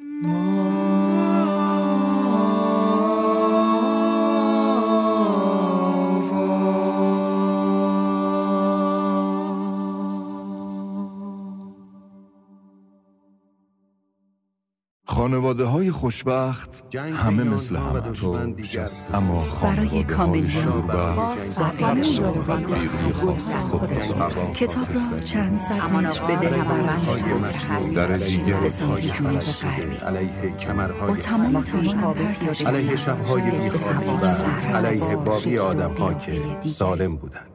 Mm. خانواده های خوشبخت همه مثل هم اما برای کامل کتاب را چند متر به دل در دیگر به سمت جنوب علیه با تمام علیه شبهای سمت باقی آدم ها که. سالم بودند.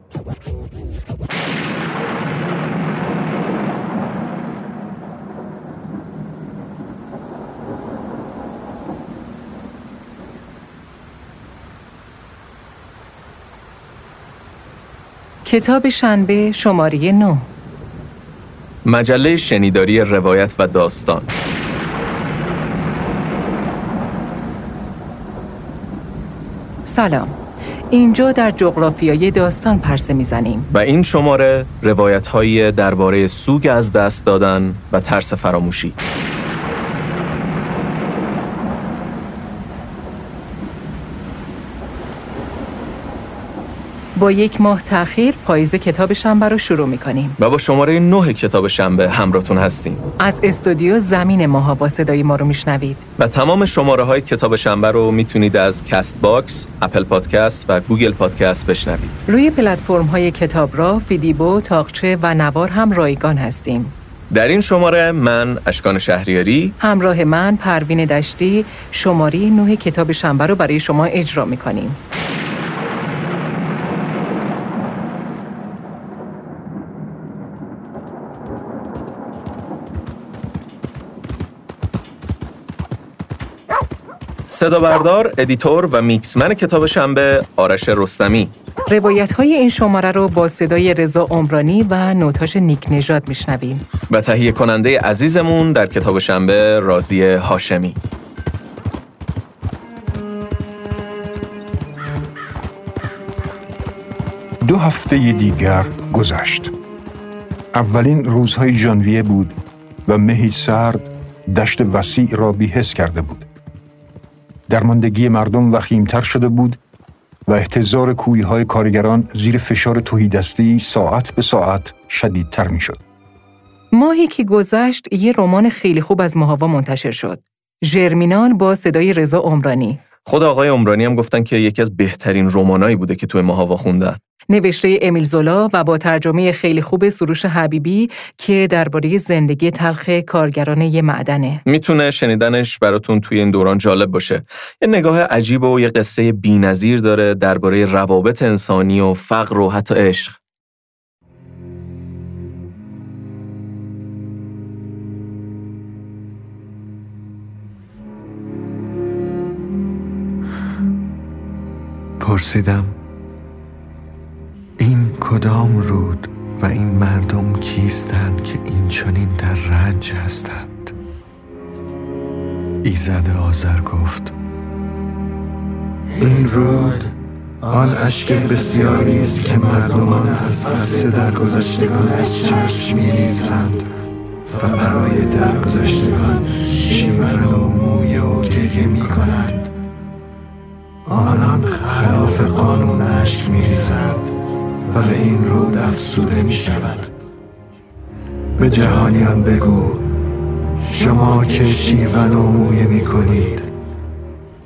کتاب شنبه شماره 9 مجله شنیداری روایت و داستان. سلام. اینجا در جغرافیای داستان پرسه می‌زنیم. و این شماره روایت درباره سوگ از دست دادن و ترس فراموشی. با یک ماه تأخیر پاییز کتاب شنبه رو شروع می‌کنیم. و با شماره 9 کتاب شنبه همراهتون هستیم. از استودیو زمین ماها با صدای ما رو میشنوید. و تمام شماره های کتاب شنبه رو می‌تونید از Castbox، Apple Podcast و Google Podcast بشنوید. روی پلتفرم های کتابراه، فیدیبو، تاقچه و نوار هم رایگان هستیم. در این شماره من اشکان شهریاری. همراه من پروین دشتی شماره 9 کتاب شنبه رو برای شما اجرا می‌کنیم. صدا بردار، editor و mixman کتاب شنبه آرش رستمی روایت های این شماره رو با صدای رضا عمرانی و نوتاش نیک نژاد میشنویم و تهیه کننده عزیزمون در کتاب شنبه رازی هاشمی دو هفته دیگر گذشت. اولین روزهای ژانویه بود و مهی سرد دشت وسیع را بیحس کرده بود. درماندگی مردم وخیمتر شده بود و احتضار کویهای کارگران زیر فشار توهیدستی ساعت به ساعت شدیدتر می شد. ماهی که گذشت یه رمان خیلی خوب از ماهوا منتشر شد. ژرمینال با صدای رضا عمرانی. خود آقای عمرانی هم گفتن که یکی از بهترین رمانایی بوده که توی ماهاوا خوندن نوشته امیل زولا و با ترجمه خیلی خوب سروش حبیبی که درباره زندگی تلخ کارگران یه معدنه. می‌تونه شنیدنش براتون توی این دوران جالب باشه یه نگاه عجیب و یه قصه بی‌نظیر داره درباره روابط انسانی و فقر و حتی عشق پرسیدم کدام رود و این مردم کیستند که این چنین در رنج هستند؟ ایزد آذر گفت این رود آن اشک بسیاری است که مردمان از پس درگذشتگان از چشم میریزند و برای درگذشتگان شیون و مویه و گریه می‌کنند. آنان خلاف قانون اشک میریزند. به این رود افسوده می شود. به جهانیان بگو شما که شیون و مویه می کنید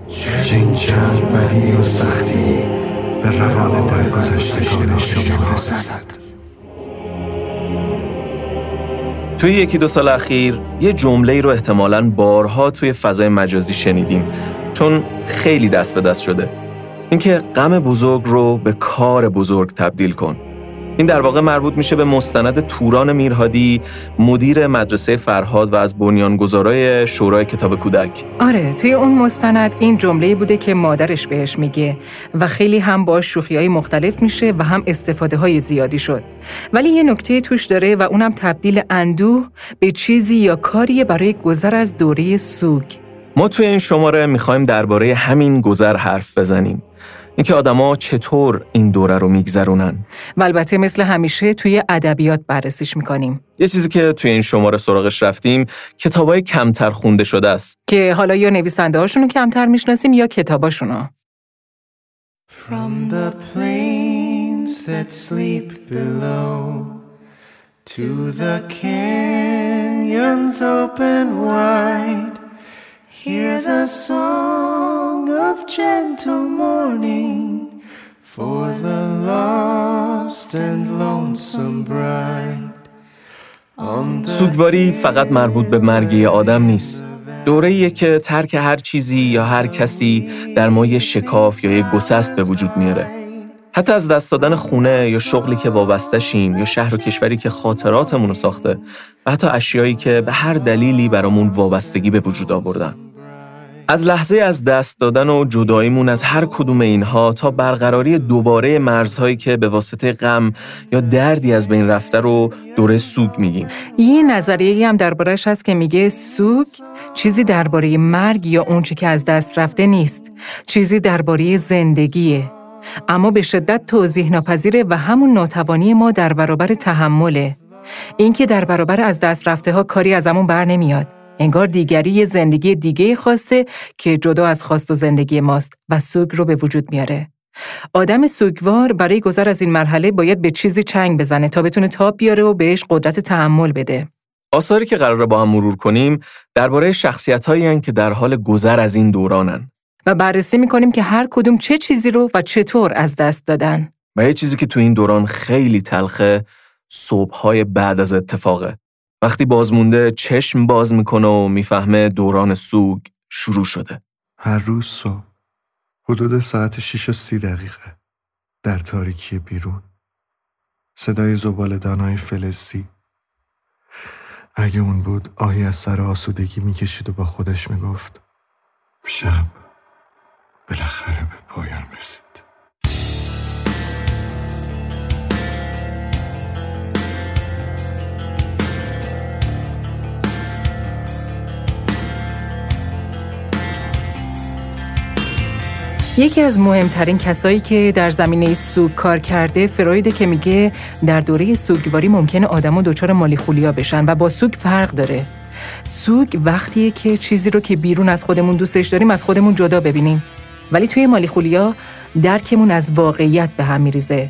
چین چند بدی و سختی به روان درگذشتگان شما رسد. توی یکی دو سال اخیر یه جمله رو احتمالاً بارها توی فضای مجازی شنیدیم چون خیلی دست به دست شده. اینکه غم بزرگ رو به کار بزرگ تبدیل کن. این در واقع مربوط میشه به مستند توران میرهادی مدیر مدرسه فرهاد و از بنیانگذارای شورای کتاب کودک. آره توی اون مستند این جمله بوده که مادرش بهش میگه و خیلی هم با شوخی های مختلف میشه و هم استفاده های زیادی شد. ولی یه نکته توش داره و اونم تبدیل اندوه به چیزی یا کاری برای گذر از دوره سوگ. ما توی این شماره می‌خوایم درباره همین گذر حرف بزنیم. اینکه آدما چطور این دوره رو میگذرونن. و البته مثل همیشه توی ادبیات بررسیش می‌کنیم. یه چیزی که توی این شماره سراغش رفتیم کتابای کمتر خونده شده است. که حالا یا نویسنده هاشونو کمتر می‌شناسیم یا کتاباشونو. From the plains that sleep below to the canyons open wide, hear the song of gentle morning for the lost and lonesome bride. سوگواری فقط مربوط به مرگ آدم نیست. دوره که ترک هر چیزی یا هر کسی در ما یه شکاف یا یه گسست به وجود میاره. حتی از دست دادن خونه یا شغلی که وابسته شیم یا شهر و کشوری که خاطراتمون رو ساخته و حتی اشیایی که به هر دلیلی برامون وابستگی به وجود آوردن. از لحظه از دست دادن و جداییمون از هر کدوم اینها تا برقراری دوباره مرزهایی که به واسطه غم یا دردی از بین رفته رو دوره سوگ میگیم. یه نظریه هم دربارش هست که میگه سوگ چیزی درباره مرگ یا اونچه که از دست رفته نیست. چیزی درباره زندگیه. اما به شدت توضیح ناپذیره و همون ناتوانی ما در برابر تحمله. اینکه در برابر از دست رفته ها کاری ازمون بر نمیاد. انگار دیگری یه زندگی دیگه خواسته که جدا از خواست و زندگی ماست و سوگ رو به وجود میاره. آدم سوگوار برای گذر از این مرحله باید به چیزی چنگ بزنه تا بتونه تاب بیاره و بهش قدرت تحمل بده. آثاری که قراره با هم مرور کنیم درباره شخصیت‌هایی که در حال گذر از این دورانن و بررسی می‌کنیم که هر کدوم چه چیزی رو و چطور از دست دادن. و یه چیزی که تو این دوران خیلی تلخه صبح‌های بعد از اتفاقه وقتی بازمونده چشم باز می‌کنه و می‌فهمه دوران سوگ شروع شده. هر روز صبح حدود ساعت 6 و سی دقیقه در تاریکی بیرون. صدای زبال دانای فلزی. اگه اون بود آهی از سر آسودگی می‌کشید و با خودش می‌گفت شب بالاخره به پایان رسید. یکی از مهمترین کسایی که در زمینه سوگ کار کرده فرویده که میگه در دوره سوگواری ممکنه آدما دچار مالیخولیا بشن و با سوگ فرق داره. سوگ وقتیه که چیزی رو که بیرون از خودمون دوستش داریم از خودمون جدا ببینیم. ولی توی مالیخولیا درکمون از واقعیت به هم میریزه.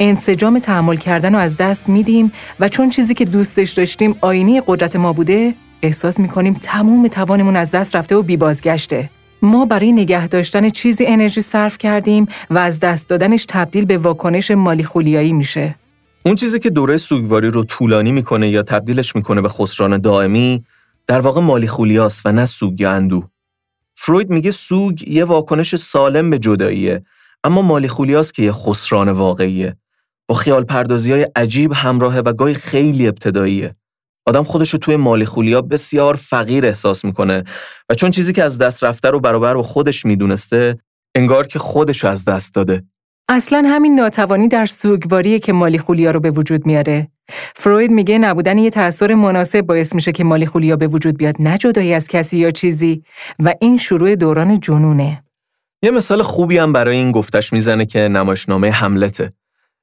انسجام تحمل کردن رو از دست میدیم و چون چیزی که دوستش داشتیم آینی قدرت ما بوده احساس می‌کنیم تمام توانمون از دست رفته و بیبازگشته. ما برای نگه داشتن چیزی انرژی صرف کردیم و از دست دادنش تبدیل به واکنش مالیخولیایی میشه. اون چیزی که دوره سوگواری رو طولانی می‌کنه یا تبدیلش می‌کنه به خسران دائمی در واقع مالیخولیاست و نه سوگ یا اندوه. فروید میگه سوگ یه واکنش سالم به جداییه اما مالیخولیاست که یه خسران واقعیه. با خیال پردازی های عجیب همراهه و گاهی خیلی ابتداییه. آدم خودش رو توی مالیخولیا بسیار فقیر احساس می‌کنه و چون چیزی که از دست رفته رو برابر با خودش می‌دونسته انگار که خودش رو از دست داده. اصلا همین ناتوانی در سوگواریه که مالیخولیا رو به وجود میاره. فروید میگه نبودن یه تأثیر مناسب باعث میشه که مالیخولیا به وجود بیاد نه جدایی از کسی یا چیزی و این شروع دوران جنونه. یه مثال خوبی هم برای این گفتش می‌زنه که نمایشنامه حملته.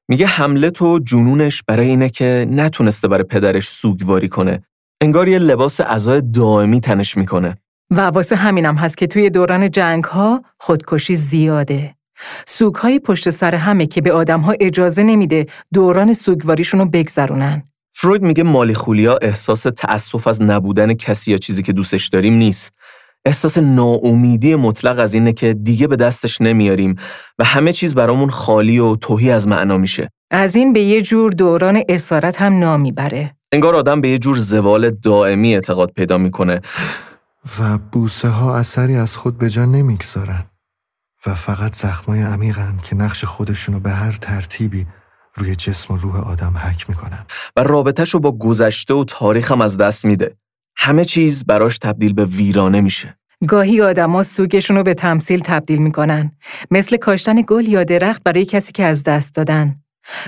میگه حملت و جنونش برای اینه که نتونسته برای پدرش سوگواری کنه. انگار یه لباس عزای دائمی تنش می‌کنه. و واسه همینم هست که توی دوران جنگ ها خودکشی زیاده. سوگ های پشت سر همه که به آدم ها اجازه نمیده دوران سوگواریشون رو بگذرونن. فروید میگه مالیخولیا احساس تأسف از نبودن کسی یا چیزی که دوستش داریم نیست. احساس ناامیدی مطلق از اینه که دیگه به دستش نمیاریم و همه چیز برامون خالی و توهی از معنا میشه. از این به یه جور دوران اسارت هم نامی بره. انگار آدم به یه جور زوال دائمی اعتقاد پیدا می‌کنه و بوسه ها اثری از خود به جا نمی‌گذارن و فقط زخمای عمیقن که نقش خودشونو به هر ترتیبی روی جسم و روح آدم حک می‌کنن و رابطهش رو با گذشته و تاریخ هم از دست میده. همه چیز براش تبدیل به ویرانه میشه. گاهی آدما سوگشون رو به تمثیل تبدیل می‌کنن مثل کاشتن گل یا درخت برای کسی که از دست دادن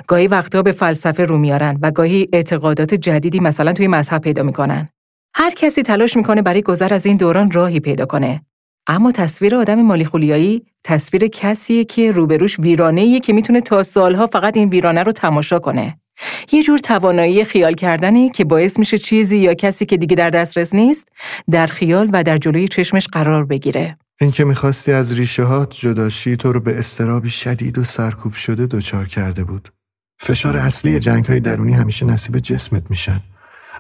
گاهی وقتا به فلسفه رو میارن و گاهی اعتقادات جدیدی مثلا توی مذهب پیدا می‌کنن هر کسی تلاش می‌کنه برای گذر از این دوران راهی پیدا کنه اما تصویر آدم مالیخولیایی تصویر کسیه که روبروش ویرانه که می‌تونه تا سالها فقط این ویرانه رو تماشا کنه. یه جور توانایی خیال کردنی که باعث میشه چیزی یا کسی که دیگه در دسترس نیست در خیال و در جلوی چشمش قرار بگیره. اینکه می‌خواستی از ریشه هات جداشی تو رو به استرابی شدید و سرکوب شده دچار کرده بود. فشار اصلی جنگ های درونی همیشه نصیب جسمت میشن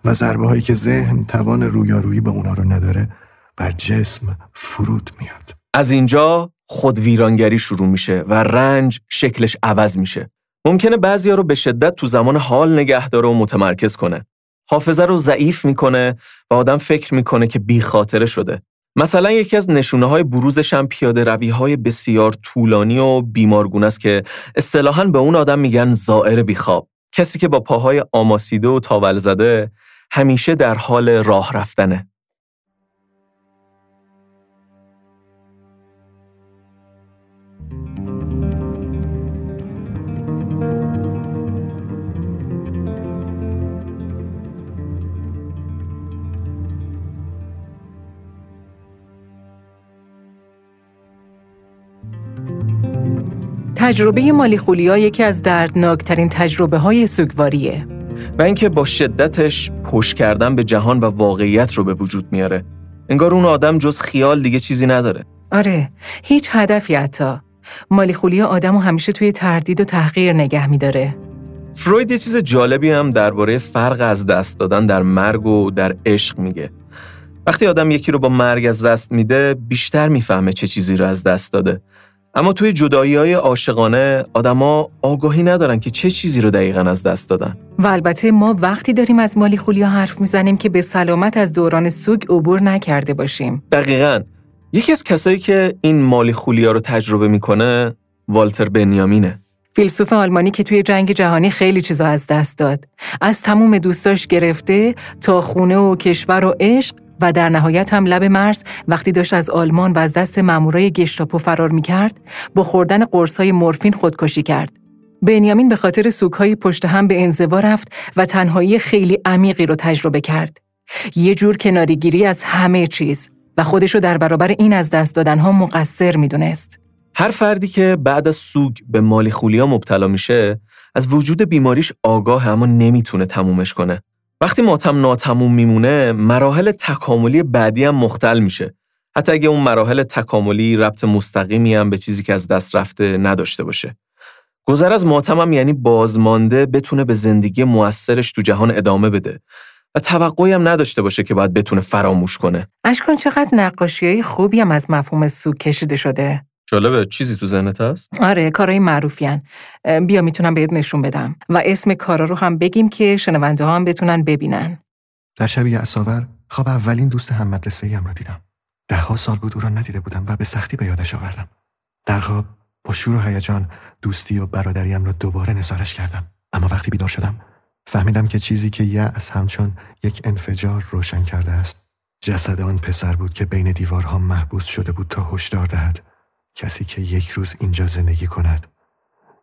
و ضربه هایی که ذهن توان رویارویی به اونا رو نداره بر جسم فرود میاد. از اینجا خود ویرانگری شروع میشه و رنج شکلش عوض میشه. ممکنه بعضیا رو به شدت تو زمان حال نگه داره و متمرکز کنه. حافظه رو ضعیف می‌کنه و آدم فکر می‌کنه که بی خاطره شده. مثلا یکی از نشونه های بروزش هم پیاده روی های بسیار طولانی و بیمارگونه است که اصطلاحاً به اون آدم میگن زائر بیخواب. کسی که با پاهای آماسیده و تاول زده همیشه در حال راه رفتنه. تجربه مالیخولیا یکی از دردناکترین تجربه های سوگواریه. و اینکه با شدتش پشت کردن به جهان و واقعیت رو به وجود میاره. انگار اون آدم جز خیال دیگه چیزی نداره. آره هیچ هدفی حتی. مالیخولیا آدم و همیشه توی تردید و تحقیر نگه میداره. فروید یه چیز جالبی هم درباره فرق از دست دادن در مرگ و در عشق میگه. وقتی آدم یکی رو با مرگ از دست میده بیشتر می‌فهمه چه چیزی رو از دست داده. اما توی جدایی های عاشقانه آدما آگاهی ندارن که چه چیزی رو دقیقا از دست دادن. و البته ما وقتی داریم از مالی خولیا حرف می‌زنیم که به سلامت از دوران سوگ عبور نکرده باشیم. دقیقا. یکی از کسایی که این مالی خولیا رو تجربه می‌کنه والتر بنیامینه. فیلسوف آلمانی که توی جنگ جهانی خیلی چیزا از دست داد. از تموم دوستاش گرفته تا خونه و کشور و عشق و در نهایت هم لب مرز وقتی داشت از آلمان و از دست مامورای گشتاپو فرار می‌کرد با خوردن قرصای مورفین خودکشی کرد. بنیامین به خاطر سوکهای پشت هم به انزوا رفت و تنهایی خیلی عمیقی رو تجربه کرد. یه جور کناریگیری از همه چیز و خودشو در برابر این از دست دادنها مقصر می‌دونست. هر فردی که بعد از سوگ به مالی خولیا مبتلا میشه از وجود بیماریش آگاه اما نمی‌تونه تمومش کنه. وقتی ماتم ناتموم میمونه مراحل تکاملی بعدی هم مختل میشه. حتی اگه اون مراحل تکاملی ربط مستقیمی هم به چیزی که از دست رفته نداشته باشه. گذر از ماتم هم یعنی بازمانده بتونه به زندگی موثرش تو جهان ادامه بده و توقعی هم نداشته باشه که باید بتونه فراموش کنه. اشکان چقدر نقاشی های خوبی هم از مفهوم سوگ کشیده شده؟ جالبه چیزی تو ذهنت هست؟ آره کارهای معروفیان بیا می‌تونم بهت نشون بدم. و اسم کارا رو هم بگیم که شنونده ها هم بتونن ببینن. در شب اساور خواب اولین دوست هم مدرسه ایم را دیدم. ده ها سال بود او را ندیده بودم و به سختی به یادش آوردم. در خواب با شور و هیجان دوستی و برادریم را دوباره نثارش کردم. اما وقتی بیدار شدم فهمیدم که چیزی که یأس همچون یک انفجار روشن کرده است. جسد آن پسر بود که بین دیوارها محبوس شده بود تا هشدار دهد. کسی که یک روز اینجا زندگی کند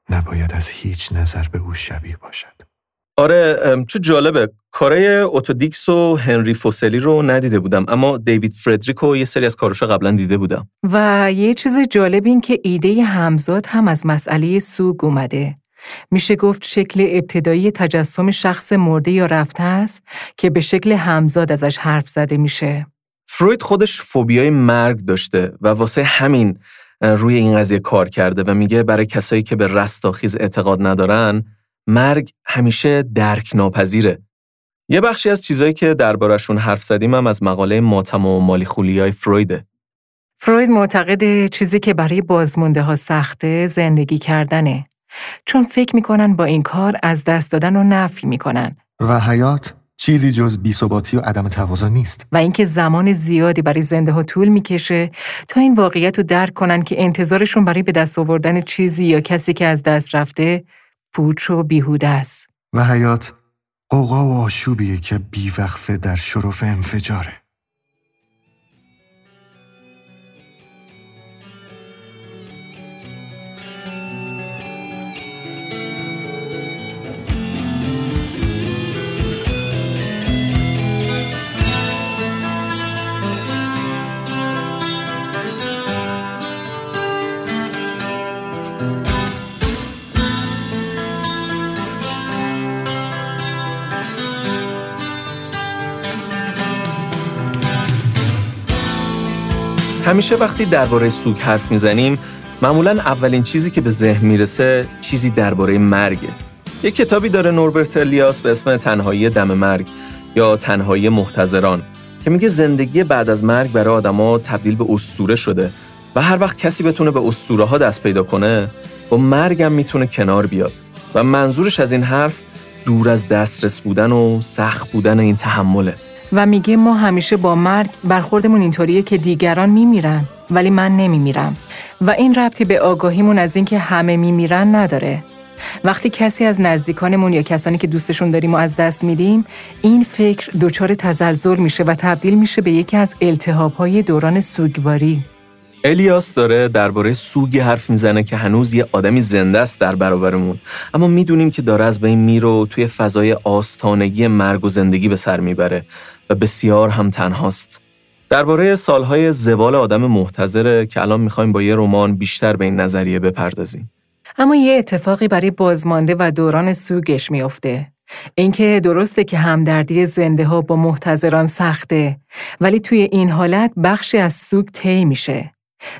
نباید از هیچ نظر به او شبیه باشد. آره چه جالبه. کارای اوتودیکس و هنری فوسلی رو ندیده بودم اما دیوید فردریک و یه سری از کاراشا قبلا دیده بودم. و یه چیز جالب این که ایده همزاد هم از مسئله سوگ اومده. میشه گفت شکل ابتدایی تجسم شخص مرده یا رفته است که به شکل همزاد ازش حرف زده میشه. فروید خودش فوبیای مرگ داشته و واسه همین روی این قضیه کار کرده و میگه برای کسایی که به رستاخیز اعتقاد ندارن مرگ همیشه درک ناپذیره. یه بخشی از چیزایی که دربارشون حرف زدیم هم از مقاله ماتم و مالی خولیای فرویده. فروید معتقد چیزی که برای بازمونده ها سخته زندگی کردنه. چون فکر می‌کنن با این کار از دست دادن و نفی می‌کنن. و حیات چیزی جز بیثباتی و عدم توازن نیست. و اینکه زمان زیادی برای زنده ها طول می‌کشه تا این واقعیت رو درک کنن که انتظارشون برای به دست آوردن چیزی یا کسی که از دست رفته پوچ و بیهوده است. و حیات قوقا و آشوبیه که بیوقفه در شرف انفجاره. همیشه وقتی درباره سوگ حرف می‌زنیم معمولا اولین چیزی که به ذهن می‌رسه چیزی درباره مرگه. یه کتابی داره نوربرت الیاس به اسم تنهایی دم مرگ یا تنهایی محتضران که میگه زندگی بعد از مرگ برای آدما تبدیل به استوره شده و هر وقت کسی بتونه به استوره ها دست پیدا کنه با مرگم می‌تونه کنار بیاد و منظورش از این حرف دور از دسترس بودن و سخت بودن این تحمله و میگه ما همیشه با مرگ برخوردمون اینطوریه که دیگران میمیرن ولی من نمیمیرم. و این ربطی به آگاهیمون از اینکه همه میمیرن نداره. وقتی کسی از نزدیکانمون یا کسانی که دوستشون داریم و از دست میدیم این فکر دچار تزلزل میشه و تبدیل میشه به یکی از التهابهای دوران سوگواری. الیاس داره درباره سوگی حرف می‌زنه که هنوز یه آدمی زنده است در برابرمون. اما می‌دونیم که داره از بین میره و توی فضای آستانگی مرگ و زندگی به سر می‌بره. بسیار هم تنهاست درباره سالهای زوال آدم محتظره که الان می‌خوایم با یه رمان بیشتر به این نظریه بپردازیم اما یه اتفاقی برای بازمانده و دوران سوگش میافته. اینکه درسته که همدردی زنده ها با محتضران سخته ولی توی این حالت بخشی از سوگ طی میشه.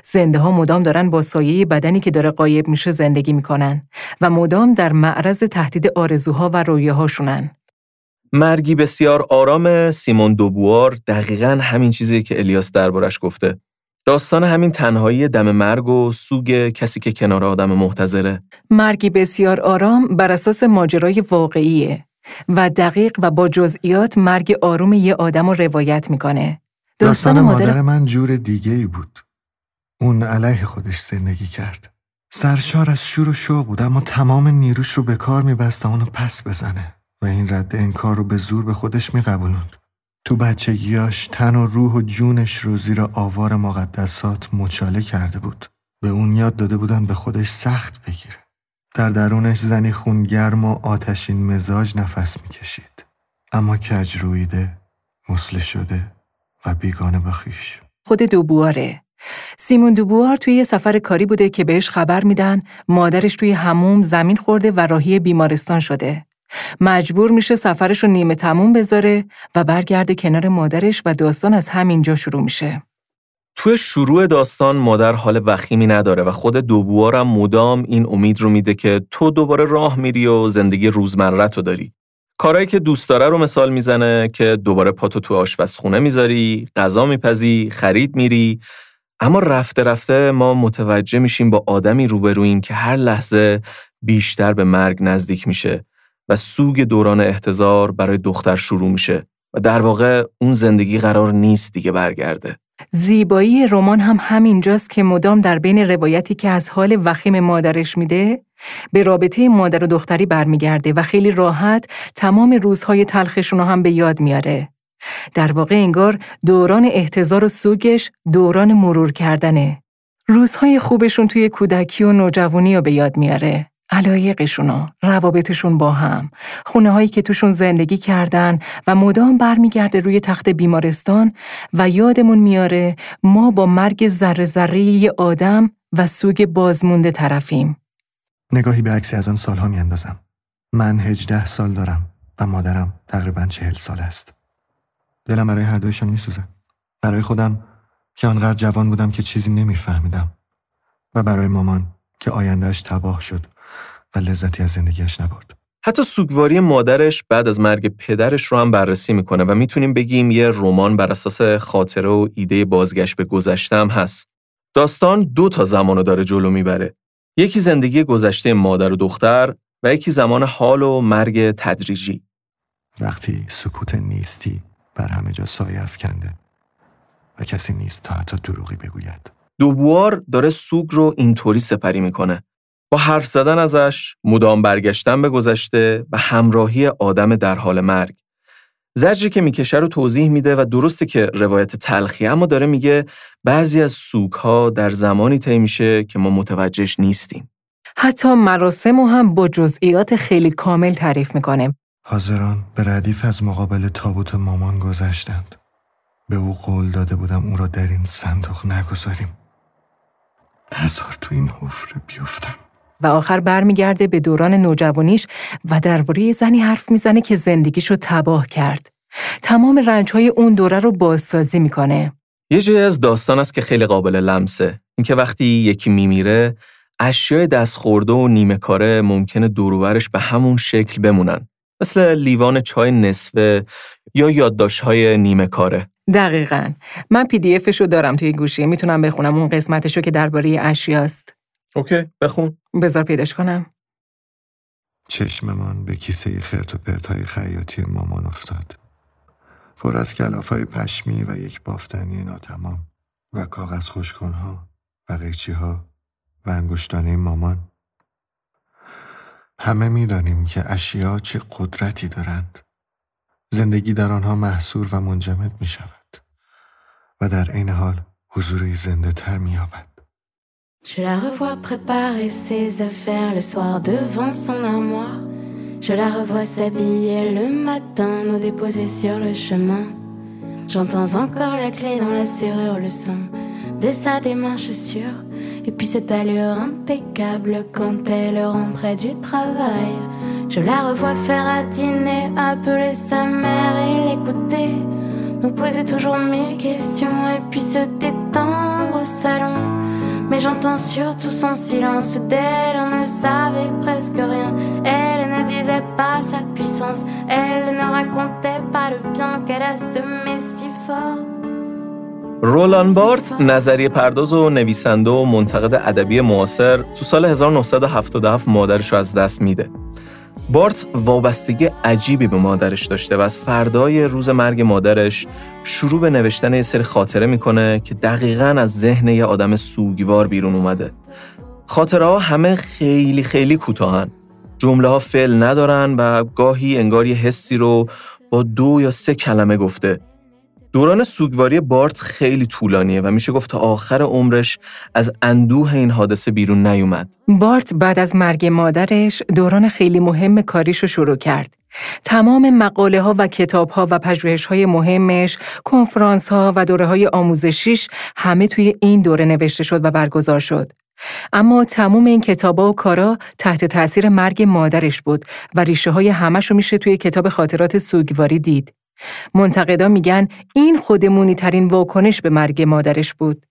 زنده ها مدام دارن با سایه بدنی که داره قایب میشه زندگی می‌کنن و مدام در معرض تهدید آرزوها و رویاهاشونن. مرگی بسیار آرام سیمون دوبوار دقیقا همین چیزی که الیاس دربارش گفته. داستان همین تنهایی دم مرگ و سوگ کسی که کنار آدم محتظره مرگی بسیار آرام بر اساس ماجرای واقعیه و دقیق و با جزئیات مرگ آروم یه آدم رو روایت می‌کنه. داستان, مادر... من جور دیگه ای بود. اون علیه خودش زندگی کرد. سرشار از شور و شوق بود اما تمام نیروش رو به کار میبست تا اونو پس بزنه. و این رد انکار رو به زور به خودش میقبولوند تو بچگیاش تن و روح و جونش رو زیر آوار مقدسات مچاله کرده بود. به اون یاد داده بودن به خودش سخت بگیره. در درونش زنی خونگرم و آتشین مزاج نفس می‌کشید. اما کج رویده، مسله شده و بیگانه بخیش. خود دوبواره. سیمون دوبوار توی یه سفر کاری بوده که بهش خبر میدن مادرش توی هموم زمین خورده و راهی بیمارستان شده. مجبور میشه سفرش رو نیمه تموم بذاره و برگرده کنار مادرش و داستان از همینجا شروع میشه. توی شروع داستان مادر حال وخیمی نداره و خود دوبوارم مدام این امید رو میده که تو دوباره راه میری و زندگی روزمره تو داری. کارهایی که دوست داره رو مثال می‌زنه که دوباره پاتو تو آشپزخونه می‌ذاری، غذا میپزی، خرید میری، اما رفته رفته ما متوجه میشیم با آدمی روبرویم که هر لحظه بیشتر به مرگ نزدیک میشه و سوگ دوران احتضار برای دختر شروع میشه و در واقع اون زندگی قرار نیست دیگه برگرده. زیبایی رمان هم همینجاست که مدام در بین روایتی که از حال وخیم مادرش میده به رابطه مادر و دختری برمیگرده و خیلی راحت تمام روزهای تلخشون رو هم به یاد میاره. در واقع انگار دوران احتضار و سوگش دوران مرور کردنه. روزهای خوبشون توی کودکی و نوجوانی رو به یاد میاره. علایقشون روابطشون با هم. خونه هایی که توشون زندگی کردن و مدام برمیگرده روی تخت بیمارستان و یادمون میاره ما با مرگ ذره ذره یه آدم و سوگ بازمونده طرفیم. نگاهی به عکسی از آن سالها میاندازم. من هجده سال دارم و مادرم تقریبا چهل سال است. دلم برای هر دویشان میسوزه. برای خودم که آنقدر جوان بودم که چیزی نمیفهمیدم و برای مامان که آیندهش تباه شد. و لذتی از زندگیش نبرد. حتی سوگواری مادرش بعد از مرگ پدرش رو هم بررسی می‌کنه و می‌تونیم بگیم یه رمان بر اساس خاطره و ایده بازگشت به گذشته هم هست. داستان دو تا زمانو داره جلو می‌بره. یکی زندگی گذشته مادر و دختر و یکی زمان حال و مرگ تدریجی. وقتی سکوت نیستی بر همه جا سایه افکنده و کسی نیست تا حتی دروغی بگوید. دوبوار داره سوگ رو اینطوری سپری می‌کنه. با حرف زدن ازش، مدام برگشتن به گذشته و همراهی آدم در حال مرگ. زجری که می‌کشه رو توضیح میده و درسته که روایت تلخی اما داره میگه بعضی از سوک ها در زمانی طی میشه که ما متوجهش نیستیم. حتی مراسم هم با جزئیات خیلی کامل تعریف می‌کنه. حاضران به ردیف از مقابل تابوت مامان گذشتند. به او قول داده بودم او را در این صندوق نگذاریم. نزار تو این حفره بیفتم. و آخر برمیگرده به دوران نوجوانیش و درباره زنی حرف می‌زنه که زندگیشو تباه کرد. تمام رنجهای اون دوره رو بازسازی می‌کنه. یه جایی از داستان است که خیلی قابل لمسه. اینکه وقتی یکی میمیره اشیای دست خورده و نیمه کاره ممکنه دوروبرش به همون شکل بمونن. مثل لیوان چای نصفه یا یادداشت‌های نیمه کاره. دقیقا. من پی دی افشو دارم توی گوشی. می‌تونم بخونم. اون قسمتشو که درباره اشیاست. اوکی بخون. بذار پیداش کنم. چشممان به کیسه خرت و پرتای خیاطی مامان افتاد. پر از کلاف های پشمی و یک بافتنی ناتمام و کاغذ خوشکنها و قیچی ها و انگشتانه مامان. همه می‌دانیم که اشیا چه قدرتی دارند. زندگی در آنها محصور و منجمد می شود و در عین حال حضوری زنده تر می یابد Je la revois préparer ses affaires le soir devant son armoire. Je la revois s'habiller le matin, nous déposer sur le chemin. J'entends encore la clé dans la serrure, le son de sa démarche sûre. Et puis cette allure impeccable quand elle rentrait du travail. Je la revois faire à dîner, appeler sa mère et l'écouter. Nous poser toujours mille questions et puis se détendre au salon. Mais j'entends surtout son silence d'elle, on ne savait presque rien. Elle ne disait pas sa puissance, elle ne racontait pas le bien qu'elle a semé si fort. رولان بارت نظریه پرداز و نویسنده و منتقد ادبی معاصر تو سال 1977 مادرش رو از دست میده. بارت وابستگی عجیبی به مادرش داشته و از فردای روز مرگ مادرش شروع به نوشتن یه سری خاطره می‌کنه که دقیقا از ذهن یه آدم سوگوار بیرون اومده. خاطره ها همه خیلی خیلی کوتاهن. جمله ها فعل ندارن و گاهی انگار یه حسی رو با دو یا سه کلمه گفته. دوران سوگواری بارت خیلی طولانیه و میشه گفت تا آخر عمرش از اندوه این حادثه بیرون نیومد. بارت بعد از مرگ مادرش دوران خیلی مهم کاریش رو شروع کرد. تمام مقاله ها و کتاب ها و پژوهش های مهمش، کنفرانس ها و دوره های آموزشیش همه توی این دوره نوشته شد و برگزار شد. اما تمام این کتابا و کارا تحت تأثیر مرگ مادرش بود و ریشه های همش رو میشه توی کتاب خاطرات سوگواری دید. منتقدا میگن این خودمونی ترین واکنش به مرگ مادرش بود.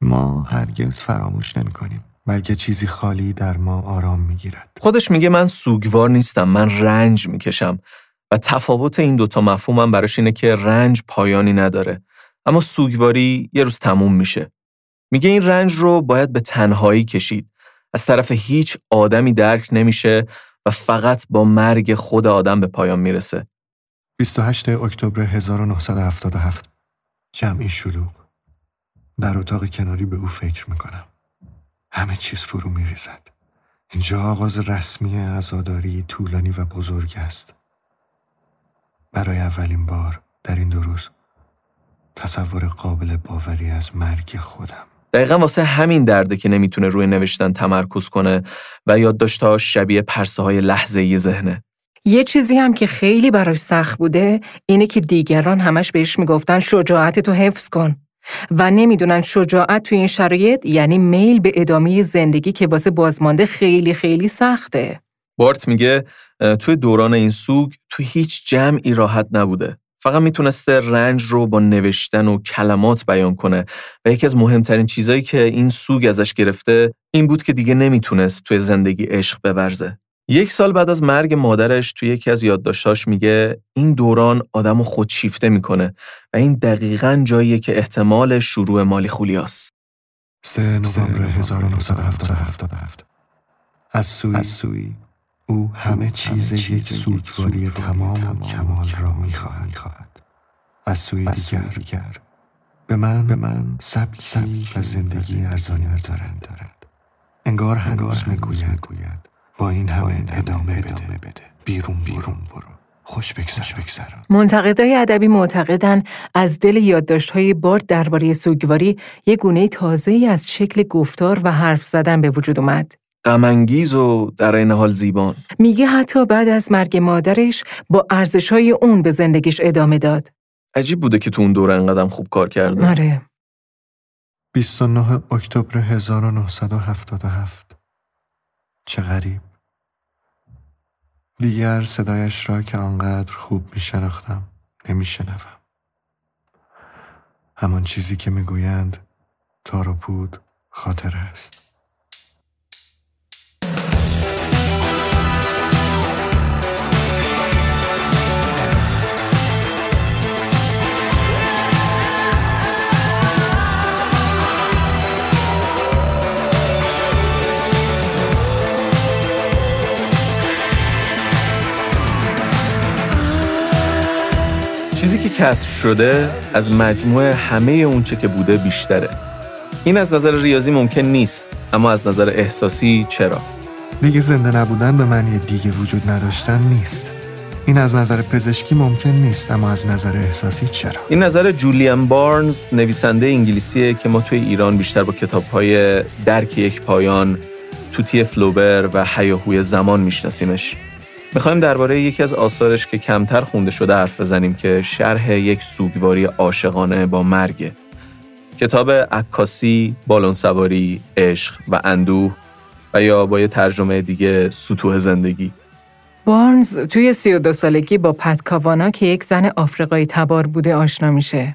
ما هرگز فراموش نمی کنیم بلکه چیزی خالی در ما آرام می گیرد. خودش میگه من سوگوار نیستم من رنج می‌کشم و تفاوت این دوتا مفهومم براش اینه که رنج پایانی نداره. اما سوگواری یه روز تموم میشه. میگه این رنج رو باید به تنهایی کشید. از طرف هیچ آدمی درک نمیشه و فقط با مرگ خود آدم به پایان می‌رسه. 28 اکتبر 1977 جمعی شلوغ. در اتاق کناری به او فکر می‌کنم. همه چیز فرو میریزد. اینجا آغاز رسمی عزاداری طولانی و بزرگ است. برای اولین بار در این دو روز تصور قابل باوری از مرگ خودم. دقیقا واسه همین درده که نمی‌تونه روی نوشتن تمرکز کنه و یادداشت‌هاش شبیه پرسه های لحظه ذهنه. یه چیزی هم که خیلی براش سخت بوده اینه که دیگران همش بهش می‌گفتن شجاعت تو حفظ کن و نمی‌دونن شجاعت تو این شرایط یعنی میل به ادامه زندگی که واسه بازمانده خیلی خیلی سخته. بارت میگه توی دوران این سوگ تو هیچ جمعی راحت نبوده. فقط می‌تونسته رنج رو با نوشتن و کلمات بیان کنه و یکی از مهمترین چیزایی که این سوگ ازش گرفته این بود که دیگه نمی‌تونست توی زندگی عشق بورزه. یک سال بعد از مرگ مادرش توی یکی از یادداشتاش میگه این دوران آدمو خودشیفته می‌کنه و این دقیقا جاییه که احتمال شروع مالی خولیاست. 3 نوامبر 1977 از سوی, سوی او همه چیز یک سوگواری تمام و کمال را می‌خواهد. از سوی دیگر به من به من سبکی و زندگی ارزانی دارد. انگار هنوز می‌گوید. با این همه ادامه بده بده بیرون بیرون برو خوش بگذر منتقدای ادبی معتقدن از دل یادداشت‌های بارد درباره سوگواری یه گونه تازه ای از شکل گفتار و حرف زدن به وجود اومد. غمانگیز و در این حال زیبان. میگه حتی بعد از مرگ مادرش با ارزش‌های اون به زندگیش ادامه داد. عجیب بوده که تو اون دوره انقدر خوب کار کرده. آره. 29 اکتبر 1977 چه غریب دیگر صدایش را که آنقدر خوب می شناختم نمی شنوم. همان چیزی که می‌گویند تار و پود خاطر است چیزی که کسر شده از مجموع همه اونچه که بوده بیشتره. این از نظر ریاضی ممکن نیست اما از نظر احساسی چرا؟ دیگه زنده نبودن به معنی دیگه وجود نداشتن نیست. این از نظر پزشکی ممکن نیست اما از نظر احساسی چرا؟ این نظر جولیان بارنز نویسنده انگلیسیه که ما توی ایران بیشتر با کتابهای درک یک پایان توتی فلوبر و حیاهوی زمان میشناسیمش. می‌خوایم درباره یکی از آثارش که کمتر خونده شده حرف بزنیم که شرح یک سوگواری عاشقانه با مرگه. کتاب عکاسی، بالون سواری، عشق و اندوه و یا با یه ترجمه دیگه سطوح زندگی. بارنز توی 32 سالگی با پت کاوانا که یک زن آفریقایی تبار بوده آشنا میشه.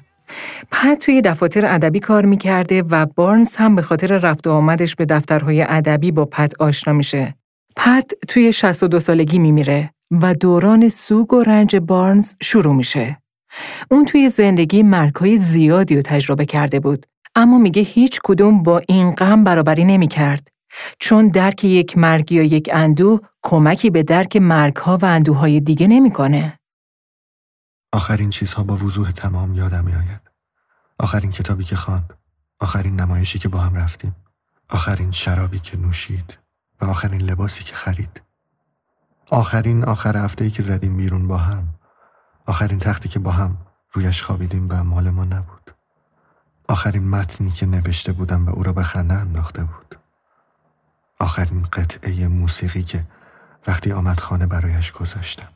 پت توی دفاتر ادبی کار می‌کرده و بارنز هم به خاطر رفت و آمدش به دفترهای ادبی با پت آشنا میشه. پت توی 62 سالگی میمیره و دوران سوگ و رنج بارنز شروع میشه. اون توی زندگی مرگهای زیادی رو تجربه کرده بود. اما میگه هیچ کدوم با این غم برابری نمی‌کرد. چون درک یک مرگ یا یک اندوه کمکی به درک مرگها و اندوهای دیگه نمی‌کنه. آخرین چیزها با وضوح تمام یادم میآید. آخرین کتابی که خواند، آخرین نمایشی که با هم رفتیم، آخرین شرابی که نوشید، و آخرین لباسی که خرید. آخرین آخر هفته ای که زدیم بیرون با هم. آخرین تختی که با هم رویش خوابیدیم و مال ما نبود. آخرین متنی که نوشته بودم و او را به خنده انداخته بود. آخرین قطعه موسیقی که وقتی آمد خانه برایش گذاشتم.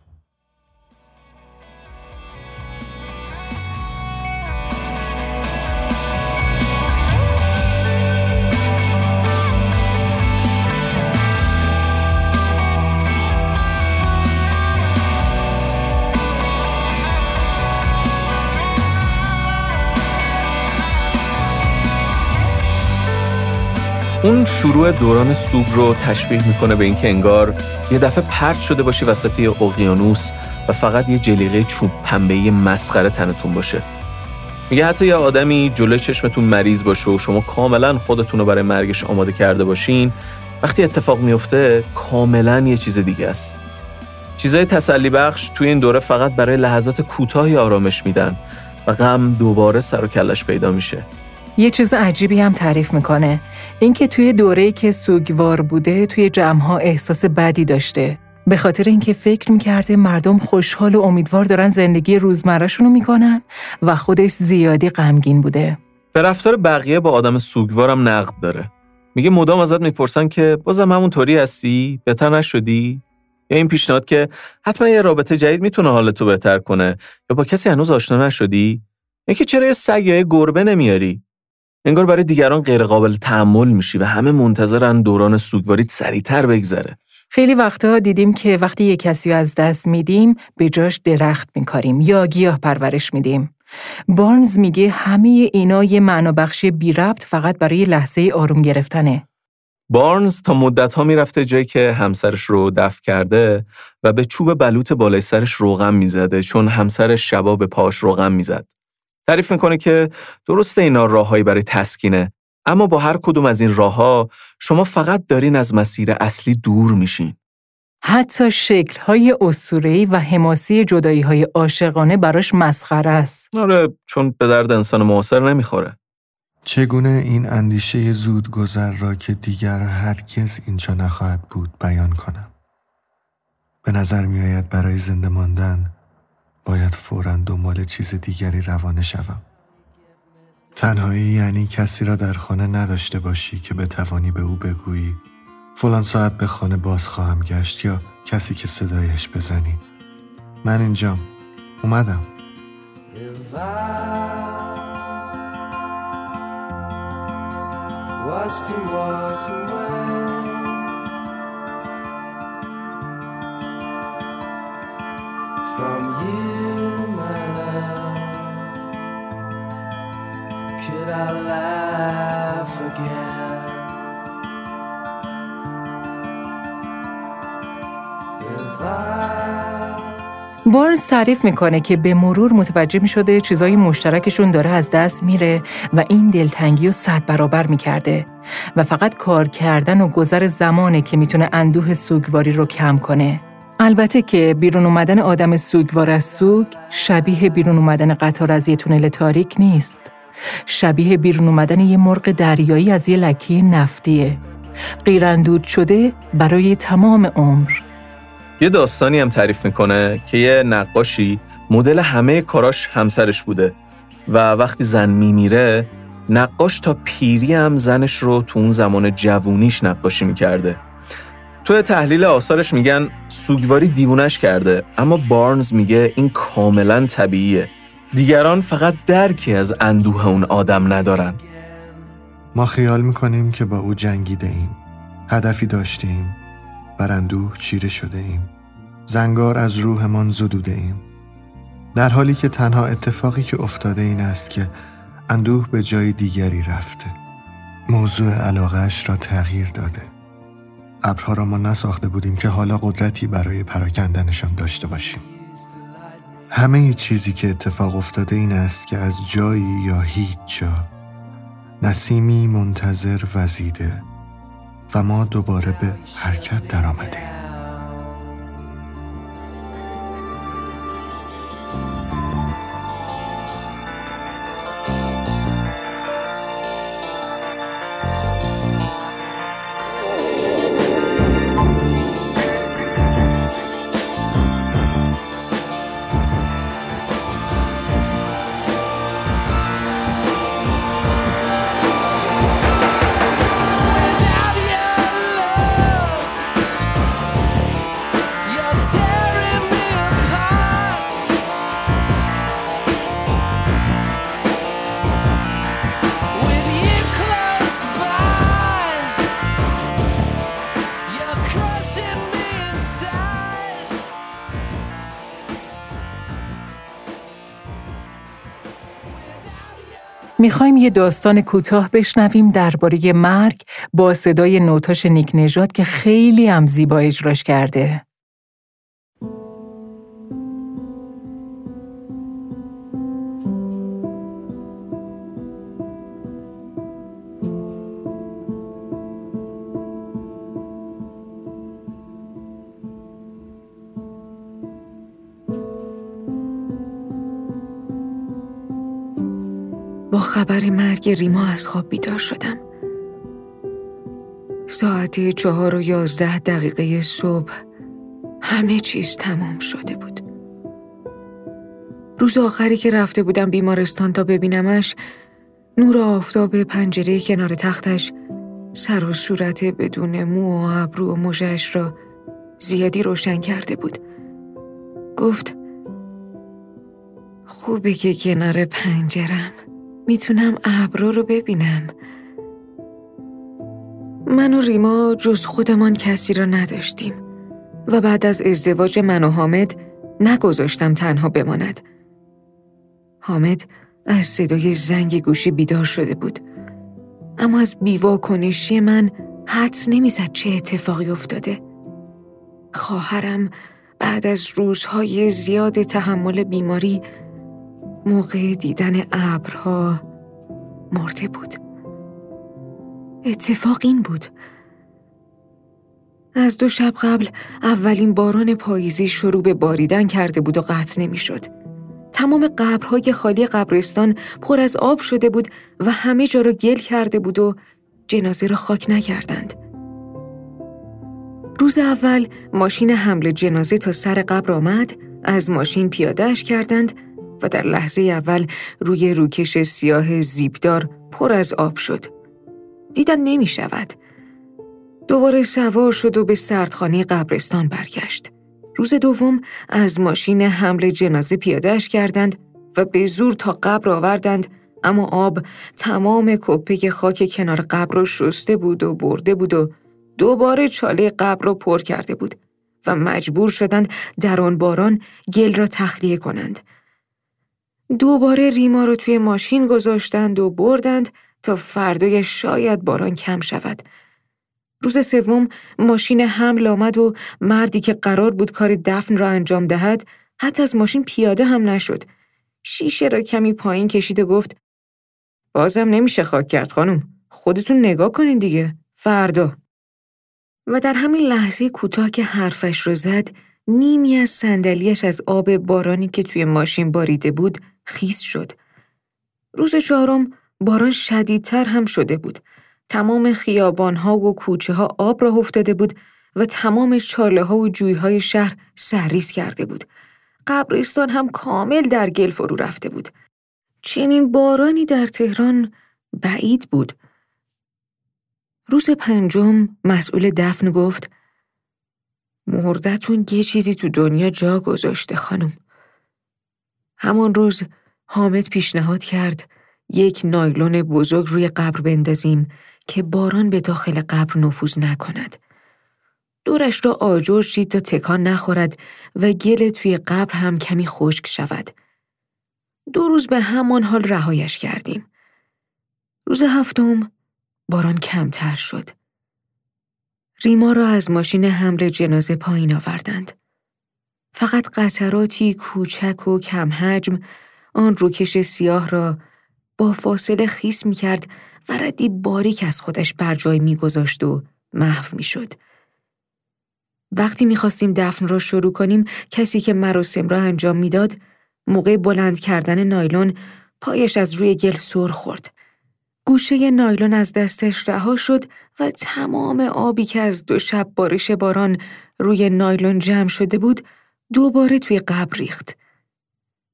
اون شروع دوران سوگ رو تشبیه می‌کنه به اینکه انگار یه دفعه پرت شده باشی وسط یه اقیانوس و فقط یه جلیقه چوب پنبه مسخره تنتون باشه. میگه حتی یه آدمی جلوی چشمتون مریض باشه و شما کاملا خودتون رو برای مرگش آماده کرده باشین وقتی اتفاق میفته کاملا یه چیز دیگه است. چیزای تسلی بخش توی این دوره فقط برای لحظات کوتاهی آرامش میدن و غم دوباره سر و کلش پیدا میشه. یه چیز عجیبی هم تعریف می‌کنه. اینکه توی دوره‌ای که سوگوار بوده توی جمعها احساس بدی داشته. به خاطر اینکه فکر می‌کرده مردم خوشحال و امیدوار دارن زندگی روزمرهشون رو می‌کنن و خودش زیادی غمگین بوده. به رفتار بقیه با آدم سوگوارم نقد داره. میگه مدام ازت می‌پرسن که بازم همون طوری هستی؟ بهتر نشدی؟ یا این پیشنهاد که حتما یه رابطه جدید می‌تونه حالتو بهتر کنه. یا با کسی هنوز آشنا نشدی؟ یا که چرا یه سگ یا یه گربه نمیاری؟ انگار برای دیگران غیرقابل تحمل میشی و همه منتظرن دوران سوگواریت سریعتر بگذره. خیلی وقتا دیدیم که وقتی یک کسی رو از دست میدیم به جاش درخت میکاریم یا گیاه پرورش میدیم. بارنز میگه همه اینا یه معنا بخشی بی ربط فقط برای لحظه آروم گرفتنه. بارنز تا مدت ها می‌رفته جایی که همسرش رو دفع کرده و به چوب بلوط بالای سرش روغم می‌زده چون همسرش شبا به پاش روغم می‌زد. تعریف می‌کنه که درسته اینا راههایی برای تسکینه اما با هر کدوم از این راهها شما فقط دارین از مسیر اصلی دور میشین. حتی شکل‌های اسطوره‌ای و حماسی های عاشقانه براش مسخره است. آره چون به درد انسان معاصر نمی‌خوره. چگونه این اندیشه زود گذر را که دیگر هرگز اینجا نخواهد بود بیان کنم؟ به نظر میآید برای زنده ماندن باید فورا دنبال چیز دیگری روانه شوم. تنهایی یعنی کسی را در خانه نداشته باشی که بتوانی به او بگویی فلان ساعت به خانه باز خواهم گشت یا کسی که صدایش بزنی. من اینجام. اومدم. From you, my love. بارنز تعریف می‌کنه که به مرور متوجه می‌شده چیزای مشترکشون داره از دست میره و این دلتنگی و صد برابر می‌کرده و فقط کار کردن و گذر زمانه که می‌تونه اندوه سوگواری رو کم کنه. البته که بیرون اومدن آدم سوگوار از سوگ شبیه بیرون اومدن قطار از یه تونل تاریک نیست. شبیه بیرون اومدن یه مرغ دریایی از یه لکی نفتیه. غیراندود شده برای تمام عمر. یه داستانی هم تعریف می‌کنه که یه نقاشی مدل همه کاراش همسرش بوده و وقتی زن میمیره نقاش تا پیری هم زنش رو تو اون زمان جوونیش نقاشی می‌کرده تو تحلیل آثارش میگن سوگواری دیوونش کرده اما بارنز میگه این کاملا طبیعیه. دیگران فقط درکی از اندوه اون آدم ندارن. ما خیال می‌کنیم که با او جنگیده ایم هدفی داشتیم بر اندوه چیره شده ایم زنگار از روحمان زدوده ایم در حالی که تنها اتفاقی که افتاده این است که اندوه به جای دیگری رفته. موضوع علاقهش را تغییر داده. ابرها را ما نساخته بودیم که حالا قدرتی برای پراکندنشان داشته باشیم. همه چیزی که اتفاق افتاده این است که از جایی یا هیچ جا نسیمی منتظر وزیده و ما دوباره به حرکت درآمدیم. می‌خوایم یه داستان کوتاه بشنویم درباره مرگ با صدای نوتاش نیک نجات که خیلی هم زیبا اجراش کرده. خبر مرگ ریما از خواب بیدار شدم. ساعت چهار و یازده دقیقه صبح همه چیز تمام شده بود. روز آخری که رفته بودم بیمارستان تا ببینمش نور آفتاب پنجره کنار تختش سر و صورت بدون مو و ابرو و مژش را زیادی روشن کرده بود. گفت خوبه که کنار پنجرم می‌تونم ابرو رو ببینم. من و ریما جز خودمان کسی را نداشتیم و بعد از ازدواج من و حامد نگذاشتم تنها بماند. حامد از صدای زنگ گوشی بیدار شده بود. اما از بیوا کنشی من حدس نمی‌زد چه اتفاقی افتاده. خواهرم بعد از روزهای زیاد تحمل بیماری موقع دیدن ابرها مرده بود اتفاق این بود از دو شب قبل اولین باران پاییزی شروع به باریدن کرده بود و قطع نمی‌شد. تمام قبرهای خالی قبرستان پر از آب شده بود و همه جا را گل کرده بود و جنازه را خاک نکردند. روز اول ماشین حمل جنازه تا سر قبر آمد، از ماشین پیادهش کردند و در لحظه اول روی روکش سیاه زیبدار پر از آب شد. دیدن نمی شود. دوباره سوار شد و به سردخانه قبرستان برگشت. روز دوم از ماشین حمل جنازه پیادهش کردند و به زور تا قبر آوردند اما آب تمام کپه خاک کنار قبر را شسته بود و برده بود و دوباره چاله قبر را پر کرده بود و مجبور شدند در آن باران گل را تخلیه کنند. دوباره ریما رو توی ماشین گذاشتند و بردند تا فردای شاید باران کم شود. روز سوم ماشین حمل آمد و مردی که قرار بود کار دفن را انجام دهد حتی از ماشین پیاده هم نشد. شیشه را کمی پایین کشید و گفت بازم نمیشه خاک کرد خانم. خودتون نگاه کنین دیگه. فردا. و در همین لحظه کوتاه که حرفش رو زد نیمی از صندلیاش از آب بارانی که توی ماشین باریده بود خیس شد. روز چهارم باران شدیدتر هم شده بود. تمام خیابانها و کوچه ها آب را افتاده بود و تمام چاله ها و جوی های شهر سرریز کرده بود. قبرستان هم کامل در گل فرو رفته بود. چنین بارانی در تهران بعید بود. روز پنجم مسئول دفن گفت مردتون یه چیزی تو دنیا جا گذاشته خانم. همان روز حامد پیشنهاد کرد یک نایلون بزرگ روی قبر بندازیم که باران به داخل قبر نفوذ نکند. دورش را آجر شید تا تکان نخورد و گل توی قبر هم کمی خشک شود. دو روز به همان حال رهایش کردیم. روز هفتم باران کمتر شد. ریما را از ماشین حمل جنازه پایین آوردند. فقط قطراتی کوچک و کم حجم آن روکش سیاه را با فاصله خیس می کرد و ردی باریک از خودش بر جای می گذاشت و محو می شد. وقتی می خواستیم دفن را شروع کنیم کسی که مراسم را انجام می‌داد موقع بلند کردن نایلون پایش از روی گل سر خورد. گوشه نایلون از دستش رها شد و تمام آبی که از دو شب بارش باران روی نایلون جمع شده بود دوباره توی قبر ریخت.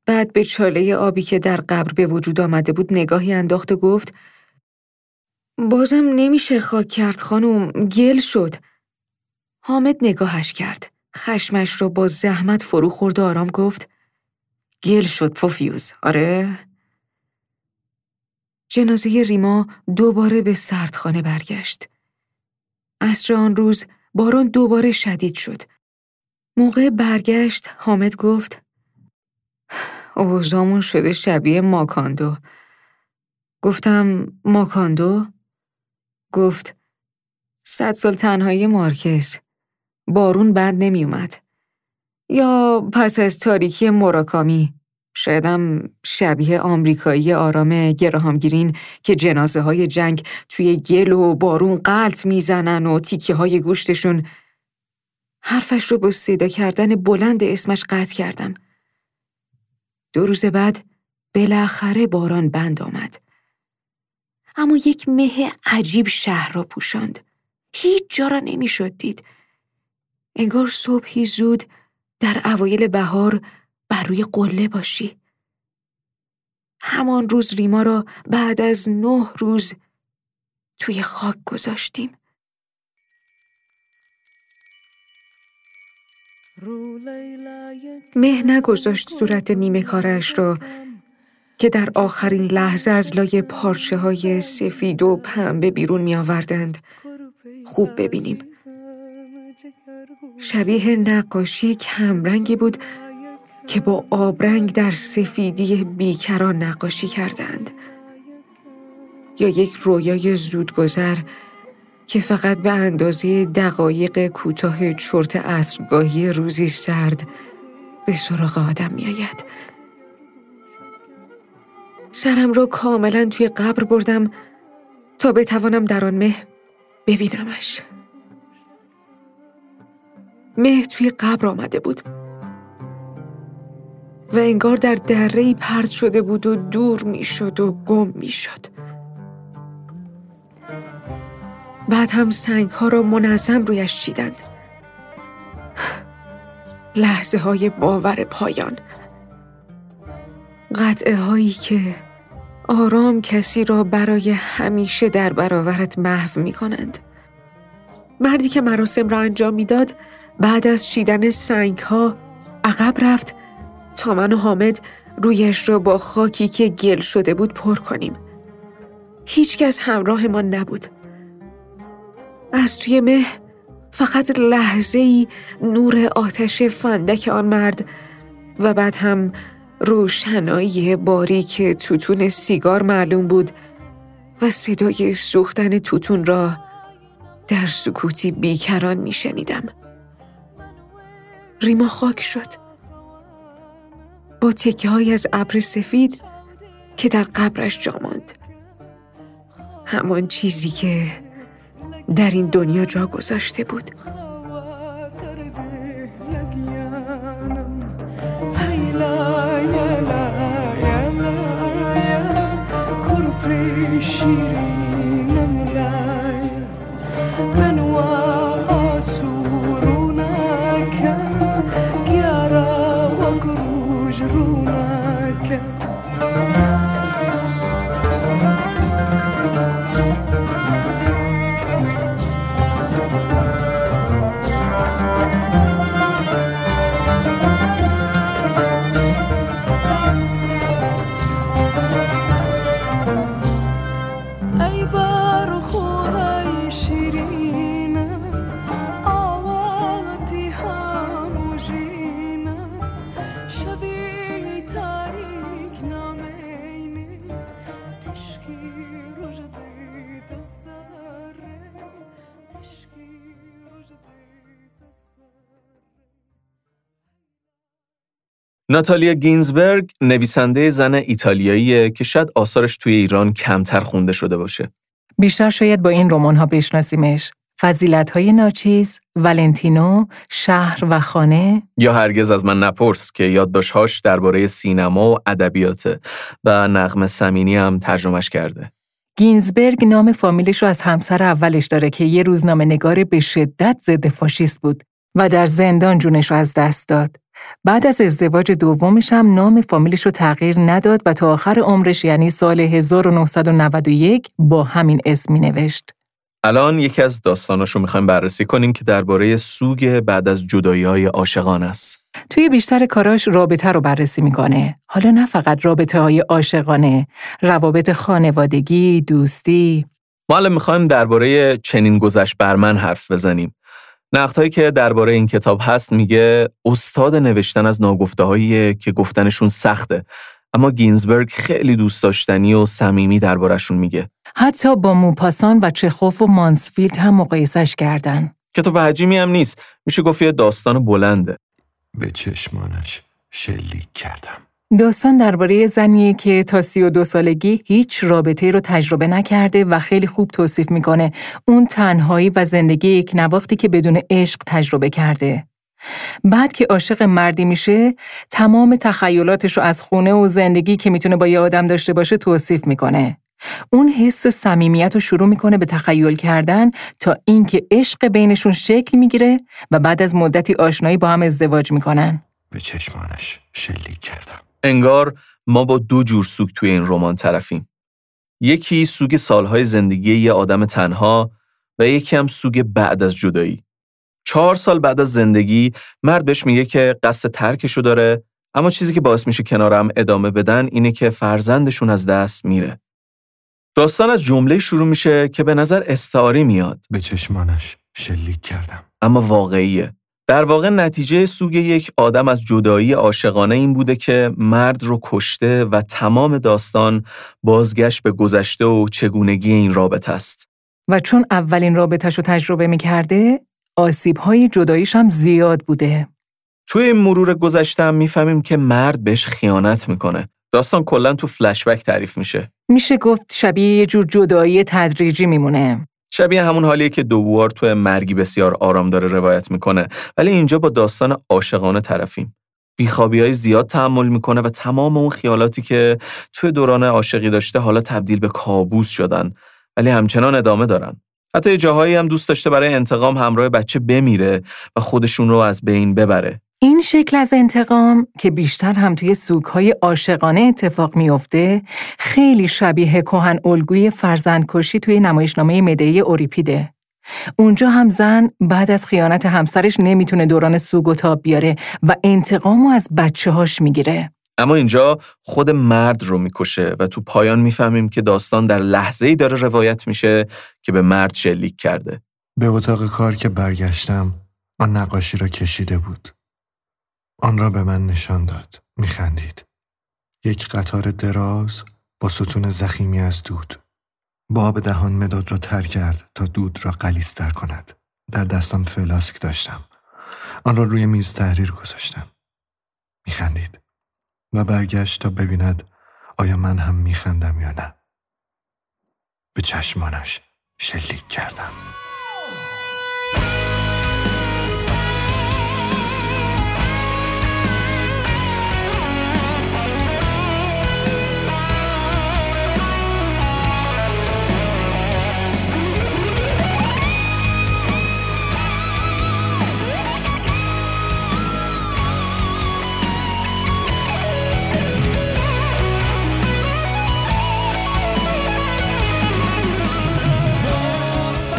بعد به چاله آبی که در قبر به وجود آمده بود نگاهی انداخت و گفت بازم نمیشه خاک کرد خانم گل شد. حامد نگاهش کرد. خشمش را با زحمت فرو خورد و آرام گفت گل شد پوفیوز آره؟ جنازه ریما دوباره به سردخانه برگشت. عصر آن روز باران دوباره شدید شد. موقع برگشت حامد گفت اوزامون شده شبیه ماکاندو. گفتم ماکاندو؟ گفت صد سال تنهایی مارکز. بارون بعد نمی اومد. یا پس از تاریکی مراکامی شایدم شبیه آمریکایی آرام گراهامگیرین که جنازه های جنگ توی گل و بارون قلط می‌زنن و تیکه های گوشتشون حرفش رو با صدا کردن بلند اسمش قطع کردم. دو روز بعد بالاخره باران بند آمد. اما یک مه عجیب شهر را پوشاند. هیچ جا را نمی‌شد دید. انگار صبحی زود در اوایل بهار بر روی قله باشی. همان روز ریما را بعد از نه روز توی خاک گذاشتیم. مه نگذاشت صورت نیمه کارش را که در آخرین لحظه از لای پارچه های سفید و پنبه بیرون می آوردند. خوب ببینیم. شبیه نقاشی کمرنگی بود که با آبرنگ در سفیدی بیکران نقاشی کردند. یا یک رویای زودگذر که فقط به اندازه دقایق کوتاه چرت عصرگاهی روزی سرد به سراغ آدم میآید. سرم را کاملا توی قبر بردم تا بتوانم در آن مه ببینمش. مه توی قبر آمده بود و انگار در دره پرد شده بود و دور می‌شد و گم می‌شد. بعد هم سنگ ها را منظم رویش چیدند. لحظه های باور پایان. قطعه هایی که آرام کسی را برای همیشه در برابرت محو می کنند. مردی که مراسم را انجام می‌داد بعد از چیدن سنگ ها عقب رفت تا من و حامد رویش را با خاکی که گل شده بود پر کنیم. هیچکس همراه ما نبود. از توی مه فقط لحظه ای نور آتش فندک آن مرد و بعد هم روشنایی باریک توتون سیگار معلوم بود و صدای سوختن توتون را در سکوتی بیکران می شنیدم. ریما خاک شد. با تکه های از ابر سفید که در قبرش جا ماند. همان چیزی که در این دنیا جا گذاشته بود. ناتالیا گینزبرگ نویسنده زن ایتالیاییه که شاید آثارش توی ایران کمتر خونده شده باشه. بیشتر شاید با این رمان ها بشناسیمش. فضیلت های ناچیز، ولنتینو، شهر و خانه یا هرگز از من نپرس که یادداشت‌هاش درباره سینما و ادبیاته و نغم سمینی هم ترجمهش کرده. گینزبرگ نام فامیلش رو از همسر اولش داره که یه روزنامه نگار به شدت ضد فاشیست بود و در زندان جونش رو از دست داد. بعد از ازدواج دومش هم نام فامیلش رو تغییر نداد و تا آخر عمرش یعنی سال 1991 با همین اسم می نوشت. الان یکی از داستاناشو می‌خوایم بررسی کنیم که درباره سوگ بعد از جدایی های عاشقان است. توی بیشتر کاراش رابطه رو بررسی می‌کنه. حالا نه فقط رابطه های عاشقانه، روابط خانوادگی، دوستی. ما الان می‌خوایم درباره چنین گذشت بر من حرف بزنیم. نقدهایی که درباره این کتاب هست میگه استاد نوشتن از ناگفته که گفتنشون سخته. اما گینزبرگ خیلی دوست داشتنی و صمیمی دربارهشون میگه. حتی با موپاسان و چخوف و مانسفیلد هم مقایسش کردن. کتاب عجیمی هم نیست. میشه گفت یه داستان بلنده. به چشمانش شلیک کردم. داستان درباره زنیه که تا سی و دو سالگی هیچ رابطه رو تجربه نکرده و خیلی خوب توصیف می‌کنه اون تنهایی و زندگی یک نواختی که بدون عشق تجربه کرده. بعد که عاشق مردی میشه تمام تخیلاتش رو از خونه و زندگی که می‌تونه با یه آدم داشته باشه توصیف می‌کنه. اون حس صمیمیت رو شروع می‌کنه به تخیل کردن تا اینکه عشق بینشون شکل می‌گیره و بعد از مدتی آشنایی با هم ازدواج می‌کنن. به چشمانش شلیک کردم. انگار ما با دو جور سوگ توی این رمان طرفیم. یکی سوگ سالهای زندگی یه آدم تنها و یکی هم سوگ بعد از جدایی. چهار سال بعد از زندگی مرد بهش میگه که قصد ترکشو داره اما چیزی که باعث میشه کنارم ادامه بدن اینه که فرزندشون از دست میره. داستان از جمله شروع میشه که به نظر استعاری میاد. به چشمانش شلیک کردم. اما واقعیه. در واقع نتیجه سوگ یک آدم از جدایی عاشقانه این بوده که مرد رو کشته و تمام داستان بازگشت به گذشته و چگونگی این رابطه است. و چون اولین رابطش رو تجربه می کرده، آسیب های جداییش هم زیاد بوده. توی این مرور گذشته هم می‌فهمیم که مرد بهش خیانت می‌کنه. داستان کلا تو فلشبک تعریف میشه. میشه گفت شبیه یه جور جدایی تدریجی میمونه. شبیه همون حالیه که دووار توی مرگی بسیار آرام داره روایت می‌کنه ولی اینجا با داستان عاشقانه طرفیم. بیخوابی های زیاد تحمل می‌کنه و تمام اون خیالاتی که توی دوران عاشقی داشته حالا تبدیل به کابوس شدن ولی همچنان ادامه دارن. حتی جاهایی هم دوست داشته برای انتقام همراه بچه بمیره و خودشون رو از بین ببره. این شکل از انتقام که بیشتر هم توی سوکهای عاشقانه اتفاق میافته خیلی شبیه کهن الگوی فرزندکشی توی نمایشنامه مدعی اوریپیده. اونجا هم زن بعد از خیانت همسرش نمی‌تونه دوران سوگ و تاب بیاره و انتقامو از بچه هاش می‌گیره. اما اینجا خود مرد رو می‌کشه و تو پایان می‌فهمیم که داستان در لحظه ای داره روایت میشه که به مرد شلیک کرده. به اتاق کار که برگشتم آن نقاشی را کشیده بود. آن را به من نشان داد. میخندید. یک قطار دراز با ستون زخیمی از دود. با ستون زخیمی از دود. با آب دهان مداد را تر کرد تا دود را قلیستر کند. در دستم فلاسک داشتم. آن را روی میز تحریر گذاشتم. میخندید و برگشت تا ببیند آیا من هم میخندم یا نه. به چشمانش شلیک کردم.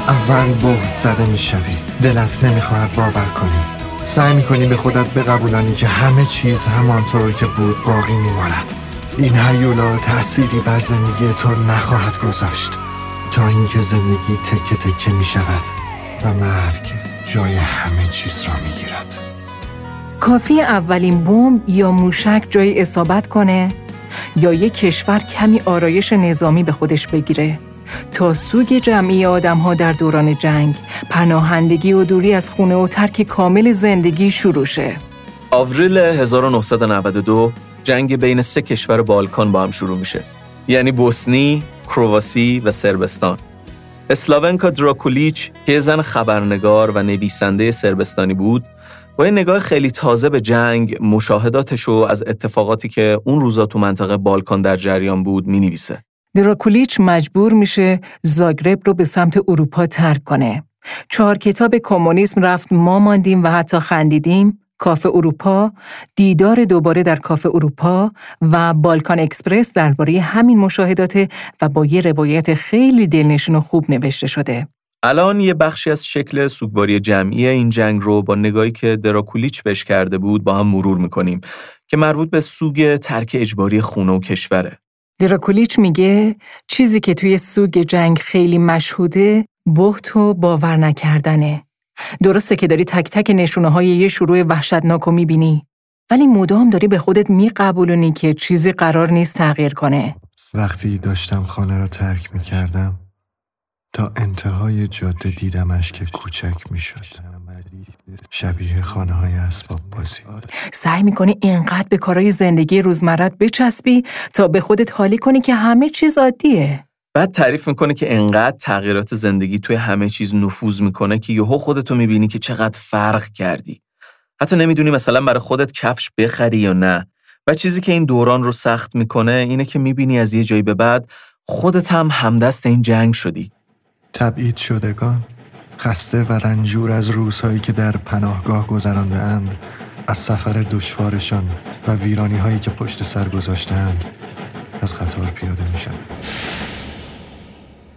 اول بهت زده می‌شوی. دلت نمی‌خواهد باور کنی. سعی می‌کنی به خودت بقبولانی که همه چیز همانطور که بود باقی میماند. این هیولا تأثیری بر زندگی تو نخواهد گذاشت. تا اینکه زندگی تکه تکه می‌شود و مرگ جای همه چیز را می‌گیرد. کافی اولین بمب یا موشک جای اصابت کنه یا یک کشور کمی آرایش نظامی به خودش بگیره. تا سوگ جمعی آدم ها در دوران جنگ پناهندگی و دوری از خونه و ترک کامل زندگی شروع شه. آوریل 1992 جنگ بین سه کشور بالکان با هم شروع میشه. یعنی بوسنی، کرواسی و سربستان. اسلاونکا دراکولیچ که زن خبرنگار و نویسنده سربستانی بود با این نگاه خیلی تازه به جنگ مشاهداتش از اتفاقاتی که اون روزا تو منطقه بالکان در جریان بود می نویسه. دراکولیچ مجبور میشه زاگرب رو به سمت اروپا ترک کنه. چهار کتاب کمونیسم رفت ما ماندیم و حتی خندیدیم، کافه اروپا، دیدار دوباره در کافه اروپا و بالکان اکسپرس درباره همین مشاهدات و با یه روایت خیلی دلنشین و خوب نوشته شده. الان یه بخشی از شکل سوگواری جمعی این جنگ رو با نگاهی که دراکولیچ بهش کرده بود با هم مرور می‌کنیم که مربوط به سوگ ترک اجباری خونه و کشوره. دراکولیچ میگه چیزی که توی سوگ جنگ خیلی مشهوده بهت و باور نکردنه. درسته که داری تک تک نشونه های یه شروع وحشتناک رو می‌بینی ولی مدام داری به خودت میقبولونی که چیزی قرار نیست تغییر کنه. وقتی داشتم خانه را ترک می‌کردم تا انتهای جاده دیدمش که کوچک می‌شد. شبیه خانه های اسباب بازی. سعی می‌کنی اینقدر به کارهای زندگی روزمرت بچسبی تا به خودت حالی کنی که همه چیز عادیه. بعد تعریف می‌کنه که انقدر تغییرات زندگی توی همه چیز نفوذ می‌کنه که یهو خودتو می‌بینی که چقدر فرق کردی. حتی نمی‌دونی مثلا برای خودت کفش بخری یا نه. و چیزی که این دوران رو سخت می‌کنه اینه که می‌بینی از یه جایی به بعد خودت هم همدست این جنگ شدی. تبعید شدگان. خسته و رنجور از روزهایی که در پناهگاه گذرانده اند از سفر دشوارشان و ویرانی هایی که پشت سر گذاشتند از قطار پیاده میشن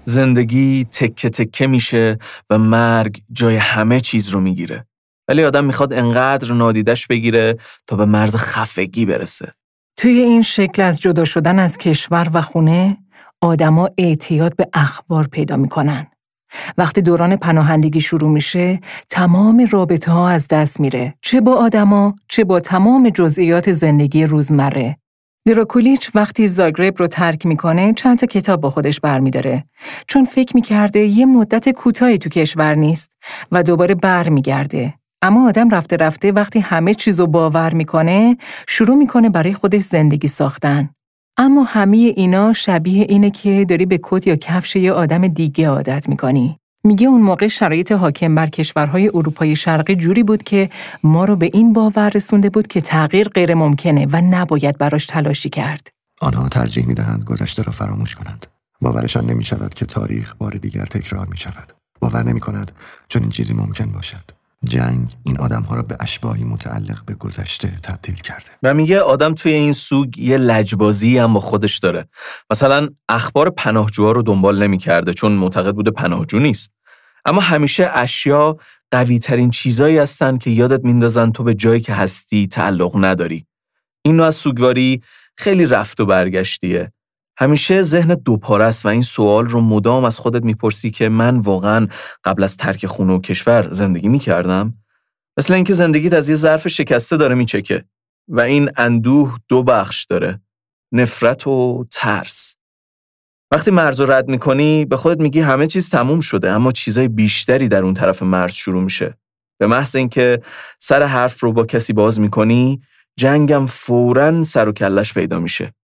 زندگی تکه تکه میشه و مرگ جای همه چیز رو می‌گیره. ولی آدم می‌خواد انقدر نادیدش بگیره تا به مرز خفگی برسه. توی این شکل از جدا شدن از کشور و خونه آدما اعتیاد به اخبار پیدا می‌کنن. وقتی دوران پناهندگی شروع میشه تمام رابطه ها از دست میره. چه با آدما چه با تمام جزئیات زندگی روزمره. دراکولیچ وقتی زاگرب رو ترک می‌کنه چند تا کتاب با خودش برمیداره. چون فکر می‌کرده یه مدت کوتاهی تو کشور نیست و دوباره برمیگرده. اما آدم رفته رفته وقتی همه چیزو باور می‌کنه شروع می‌کنه برای خودش زندگی ساختن. اما همه اینا شبیه اینه که داری به کت یا کفش یه آدم دیگه عادت می‌کنی. میگه اون موقع شرایط حاکم بر کشورهای اروپای شرقی جوری بود که ما رو به این باور رسونده بود که تغییر غیر ممکنه و نباید براش تلاشی کرد. آنها ترجیح می‌دهند گذشته را فراموش کنند. باورشان نمی شود که تاریخ بار دیگر تکرار می شود. باور نمی کند چون این چیزی ممکن باشد. جنگ این آدم ها را به اشباهی متعلق به گذشته تبدیل کرده. و میگه آدم توی این سوگ یه لجبازی هم با خودش داره. مثلا اخبار پناهجوها رو دنبال نمی‌کرده چون معتقد بوده پناهجو نیست. اما همیشه اشیا قوی ترین چیزایی هستن که یادت میندازن تو به جایی که هستی تعلق نداری. این نوع از سوگواری خیلی رفت و برگشتیه. همیشه ذهن دوپاره است و این سوال رو مدام از خودت می‌پرسی که من واقعا قبل از ترک خونه و کشور زندگی می‌کردم؟ مثل اینکه زندگیت از یه ظرف شکسته داره میچکه و این اندوه دو بخش داره. نفرت و ترس. وقتی مرز رو رد می‌کنی به خودت میگی همه چیز تموم شده اما چیزای بیشتری در اون طرف مرز شروع میشه. به محض اینکه سر حرف رو با کسی باز می‌کنی جنگم فورا سر و کلش پیدا میشه.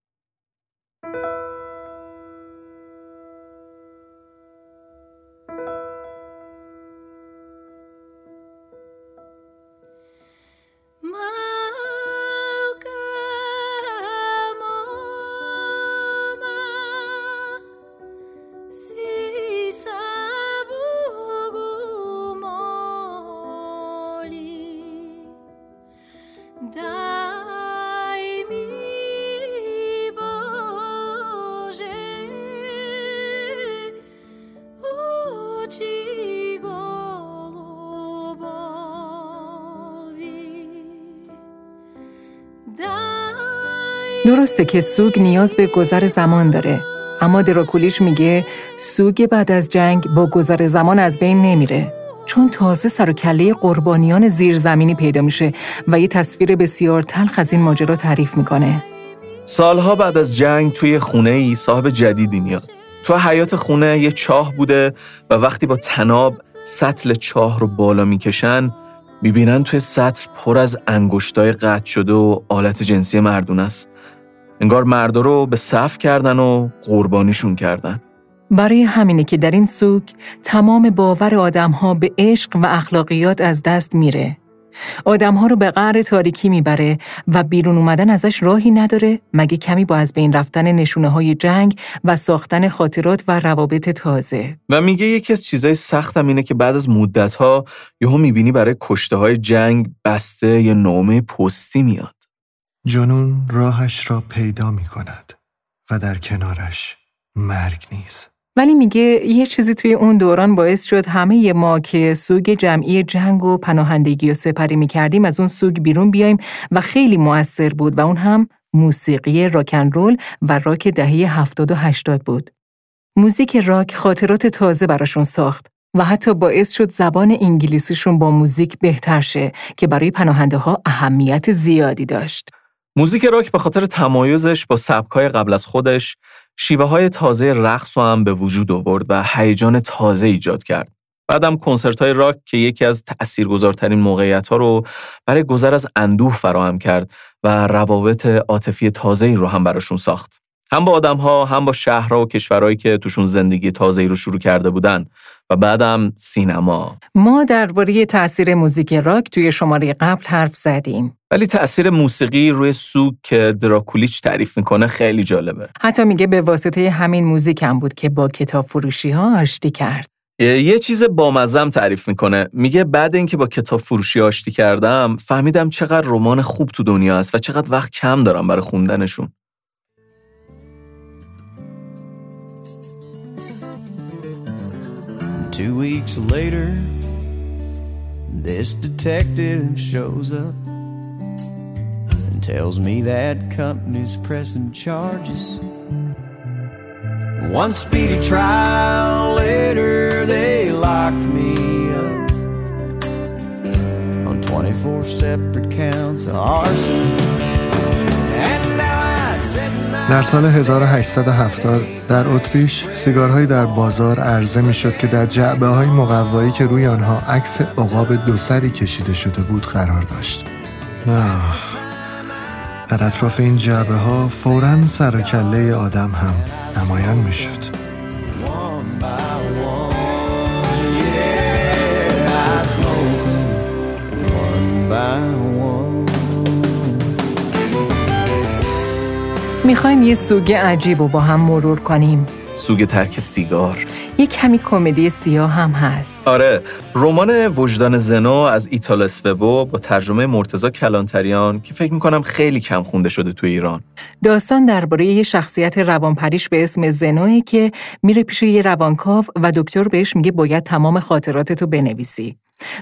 درسته که سوگ نیاز به گذر زمان داره. اما دراکولیش میگه سوگ بعد از جنگ با گذر زمان از بین نمیره. چون تازه سر و کله قربانیان زیرزمینی پیدا میشه و یه تصویر بسیار تلخ از این ماجرا تعریف می‌کنه. سالها بعد از جنگ توی خونه ای صاحب جدیدی میاد. تو حیات خونه یه چاه بوده و وقتی با تناب سطل چاه رو بالا می‌کشن می‌بینن توی سطل پر از انگشتای قطع شده و آلت جنسی مردون است. انگار مردا رو به صف کردن و قربانیشون کردن. برای همینه که در این سوک تمام باور آدمها به عشق و اخلاقیات از دست میره. آدمها رو به قعر تاریکی می‌بره و بیرون اومدن ازش راهی نداره مگه کمی با از بین رفتن نشونه های جنگ و ساختن خاطرات و روابط تازه. و میگه یکی از چیزای سختم اینه که بعد از مدتها یهو می‌بینی برای کشته های جنگ بسته یه نامه پستی میاد. جنون راهش را پیدا می کند و در کنارش مرگ نیست. ولی میگه یه چیزی توی اون دوران باعث شد همه ما که سوگ جمعی جنگ و پناهندگی و سپری می‌کردیم از اون سوگ بیرون بیایم و خیلی موثر بود و اون هم موسیقی راکن رول و راک دهه هفتاد و هشتاد بود. موزیک راک خاطرات تازه براشون ساخت و حتی باعث شد زبان انگلیسیشون با موزیک بهتر شه که برای پناهنده ها اهمیت زیادی داشت. موزیک راک به خاطر تمایزش با سبکای قبل از خودش شیوه های تازه رقص هم به وجود آورد و هیجان تازه ایجاد کرد. بعدم کنسرت های راک که یکی از تأثیرگذارترین موقعیت ها رو برای گذر از اندوه فراهم کرد و روابط عاطفی تازه رو هم براشون ساخت. هم با آدم ها هم با شهرها و کشورهایی که توشون زندگی تازه رو شروع کرده بودن و بعدم سینما. ما درباره تاثیر موزیک راک توی شماره قبل حرف زدیم. ولی تاثیر موسیقی روی سوگ که دراکولیچ تعریف می‌کنه خیلی جالبه. حتی میگه به واسطه همین موزیک هم بود که با کتاب فروشی ها آشتی کرد. یه چیز بامزم تعریف می‌کنه. میگه بعد اینکه با کتاب فروشی آشتی کردم فهمیدم چقدر رمان خوب تو دنیا است و چقدر وقت کم دارم برای خوندنشون. Two weeks later, this detective shows up and tells me that company's pressing charges. One speedy trial later, they locked me up on 24 separate counts of arson. در سال 1870 در اتریش سیگارهایی در بازار عرضه می شد که در جعبه های مقوایی که روی آنها عکس عقاب دو سری کشیده شده بود قرار داشت. نه در اطراف این جعبه ها فورا سر و کله آدم هم نمایان می شد. می‌خوایم یه سوگ عجیب رو با هم مرور کنیم. سوگ ترک سیگار. یه کمی کمدی سیاه هم هست. آره رمان وجدان زنو از ایتال اسوبو با ترجمه مرتزا کلانتریان که فکر می‌کنم خیلی کم خونده شده تو ایران. داستان درباره یه شخصیت روانپریش به اسم زنوه که میره پیش یه روانکاو و دکتر بهش میگه باید تمام خاطراتتو بنویسی.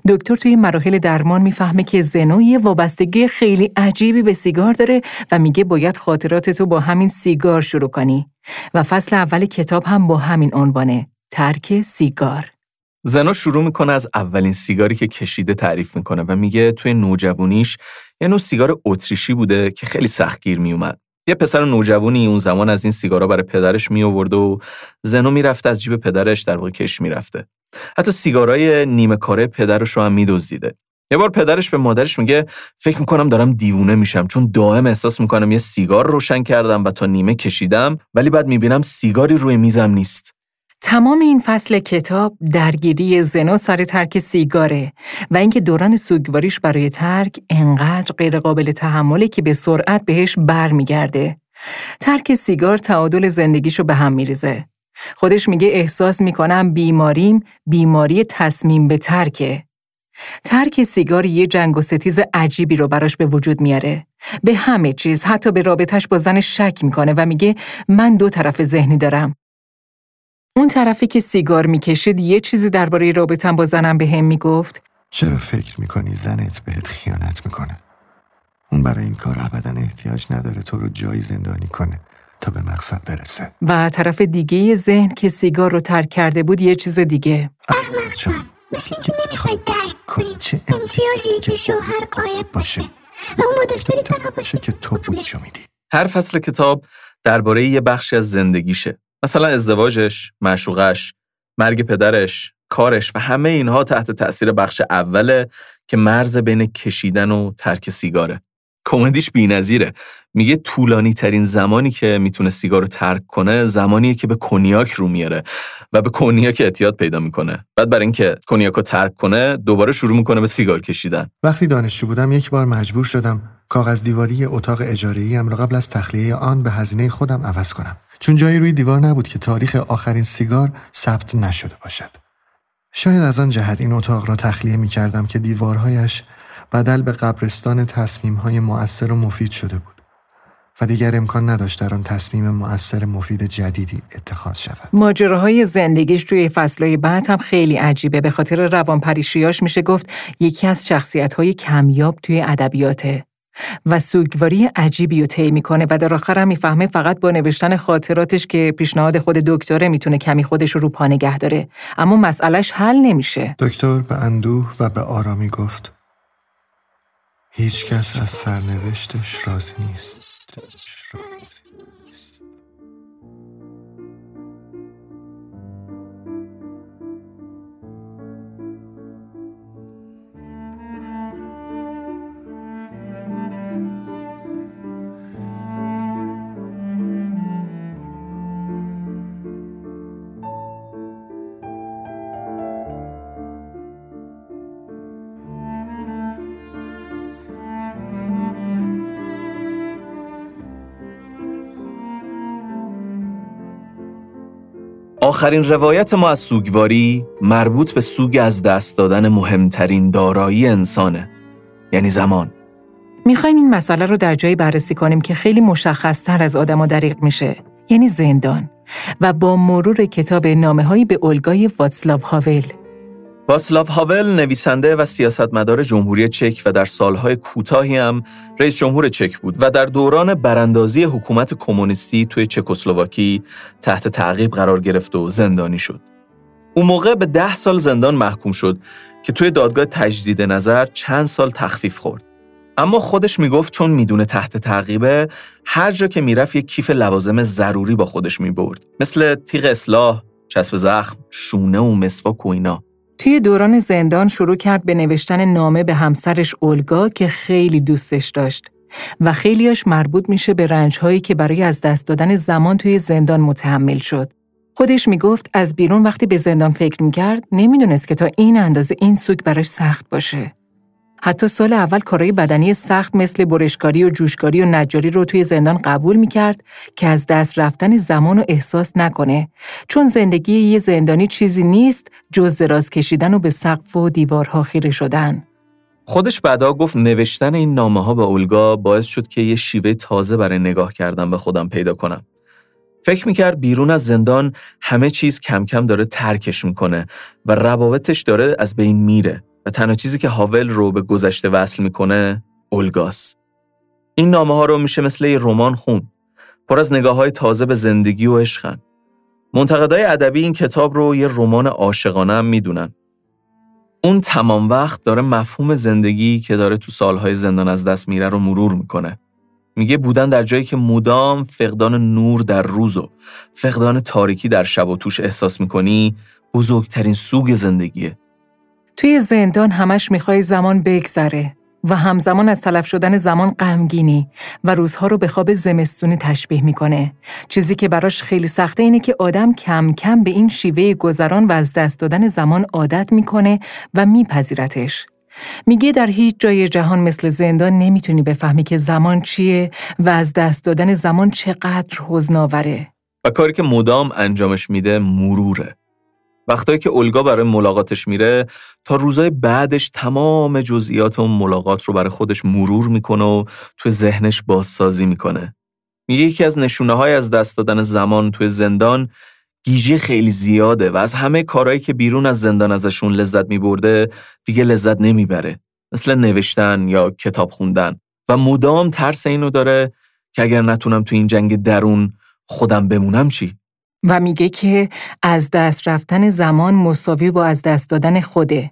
دکتر توی مراحل درمان می‌فهمه که زنو یه وابستگی خیلی عجیبی به سیگار داره و میگه باید خاطراتتو با همین سیگار شروع کنی. و فصل اول کتاب هم با همین عنوانه ترک سیگار. زنو شروع می‌کنه از اولین سیگاری که کشیده تعریف می‌کنه و میگه توی نوجوانیش یه نوع سیگار اتریشی بوده که خیلی سختگیر میومد یه پسر نوجوانی اون زمان از این سیگارا برای پدرش می آورد و زنو می‌رفته از جیب پدرش در واقع کش می‌رفته. حتی سیگارای نیمه کاره پدرش رو هم میدزدیده. یه بار پدرش به مادرش میگه فکر می‌کنم دارم دیوونه میشم چون دائم احساس می‌کنم یه سیگار روشن کردم و تا نیمه کشیدم ولی بعد می‌بینم سیگاری روی میزم نیست. تمام این فصل کتاب درگیری زنا سر ترک سیگاره و اینکه دوران سوگواریش برای ترک انقدر غیرقابل تحمله که به سرعت بهش برمیگرده. ترک سیگار تعادل زندگیشو به هم میریزه. خودش میگه احساس می‌کنم بیماریم بیماری تصمیم به ترکه. ترک سیگار یه جنگ و ستیز عجیبی رو براش به وجود میاره. به همه چیز حتی به رابطش با زن شک می‌کنه و میگه من دو طرف ذهنی دارم. اون طرفی که سیگار می‌کشید یه چیزی درباره رابطم با زنم به هم می‌گفت؟ چرا فکر می‌کنی زنت بهت خیانت می‌کنه؟ اون برای این کار ابدا احتیاج نداره تو رو جایی زندانی کنه تا به مقصد برسه. و طرف دیگه ذهن که سیگار رو ترک کرده بود یه چیز دیگه. احمد جان مثل اینکه نمی‌خوای درک کنی. چه امتیازی که شوهر قایب باشه. و اون دکتری تنها باشه که تو پولشو میدی. هر فصل کتاب درباره یه بخشی از زندگیشه. مثلا ازدواجش، معشوقش، مرگ پدرش، کارش و همه اینها تحت تأثیر بخش اوله که مرز بین کشیدن و ترک سیگاره. کمدیش بی‌نظیره. میگه طولانی ترین زمانی که می‌تونه سیگار رو ترک کنه زمانیه که به کنیاک رو میاره و به کنیاک اعتیاد پیدا می‌کنه. بعد برای اینکه کنیاک رو ترک کنه دوباره شروع می‌کنه به سیگار کشیدن. وقتی دانشجو بودم یک بار مجبور شدم کاغذ دیواری اتاق اجاره ام را قبل از تخلیه آن به هزینه خودم عوض کنم. چون جایی روی دیوار نبود که تاریخ آخرین سیگار ثبت نشده باشد. شاید از آن جهت این اتاق را تخلیه می کردم که دیوارهایش بدل به قبرستان تصمیم های مؤثر و مفید شده بود. و دیگر امکان نداشت در آن تصمیم مؤثر مفید جدیدی اتخاذ شود. ماجراهای زندگیش توی فصلهای بعد هم خیلی عجیبه به خاطر روانپریشیاش میشه گفت یکی از شخصیت کمیاب توی ادبیاته. و سوگواری عجیبی رو طی می‌کنه و در آخر هم می‌فهمه فقط با نوشتن خاطراتش که پیشنهاد خود دکتره می‌تونه کمی خودش رو رو پا نگه داره اما مسئلهش حل نمیشه دکتر به اندوه و به آرامی گفت هیچ کس از سرنوشتش راضی نیست. آخرین روایت ما از سوگواری مربوط به سوگ از دست دادن مهمترین دارایی انسانه یعنی زمان. می‌خوایم این مسئله رو در جایی بررسی کنیم که خیلی مشخصتر از آدم و دریق میشه یعنی زندان و با مرور کتاب نامه هایی به الگای واتسلاو هاول. واسلاو هاول نویسنده و سیاستمدار جمهوری چک و در سالهای کوتاهی هم رئیس جمهور چک بود و در دوران براندازی حکومت کمونیستی توی چکسلواکی تحت تعقیب قرار گرفت و زندانی شد. اون موقع به ده سال زندان محکوم شد که توی دادگاه تجدید نظر چند سال تخفیف خورد. اما خودش می‌گفت چون می‌دونه تحت تعقیبه هر جا که می‌رفت یک کیف لوازم ضروری با خودش می‌برد مثل تیغ اصلاح، چسب زخم، شونه و مسواک و اینا. توی دوران زندان شروع کرد به نوشتن نامه به همسرش اولگا که خیلی دوستش داشت و خیلیاش مربوط میشه به رنجهایی که برای از دست دادن زمان توی زندان متحمل شد. خودش می‌گفت از بیرون وقتی به زندان فکر می‌کرد نمی‌دونست که تا این اندازه این سوگ براش سخت باشه. حتی سال اول کارهای بدنی سخت مثل برشکاری و جوشکاری و نجاری رو توی زندان قبول می‌کرد که از دست رفتن زمان و احساس نکنه چون زندگی یه زندانی چیزی نیست جز دراز کشیدن و به سقف و دیوارها خیره شدن. خودش بعدا گفت نوشتن این نامه ها به اولگا باعث شد که یه شیوه تازه برای نگاه کردن به خودم پیدا کنم. فکر می‌کرد بیرون از زندان همه چیز کم کم داره ترکش می‌کنه و روابطش داره از بین میره. و تنها چیزی که هاول رو به گذشته وصل می‌کنه اولگاس. این نامه ها رو میشه مثل یه رمان خون. پر از نگاه های تازه به زندگی و عشقن. منتقدای ادبی این کتاب رو یه رمان عاشقانه هم می‌دونن. اون تمام وقت داره مفهوم زندگی که داره تو سالهای زندان از دست میره رو مرور می‌کنه. میگه بودن در جایی که مدام فقدان نور در روز و فقدان تاریکی در شب و توش احساس می‌کنی بزرگترین سوگ زندگیه. توی زندان همش می‌خوای زمان بگذره و همزمان از تلف شدن زمان غمگینی و روزها رو به خواب زمستونی تشبیه می‌کنه. چیزی که براش خیلی سخته اینه که آدم کم کم به این شیوه گذران و از دست دادن زمان عادت می‌کنه و میپذیرتش. میگه در هیچ جای جهان مثل زندان نمی‌تونی بفهمی که زمان چیه و از دست دادن زمان چقدر حزناوره. و کاری که مدام انجامش میده مروره. وقتایی که اولگا برای ملاقاتش میره تا روزای بعدش تمام جزئیات اون ملاقات رو برای خودش مرور می‌کنه و تو ذهنش بازسازی می‌کنه. میگه یکی از نشونه های از دست دادن زمان توی زندان گیجی خیلی زیاده و از همه کارهایی که بیرون از زندان ازشون لذت میبرده دیگه لذت نمی‌بره. مثل نوشتن یا کتاب خوندن و مدام ترس اینو داره که اگر نتونم تو این جنگ درون خودم بمونم چی؟ و میگه که از دست رفتن زمان مساوی با از دست دادن خوده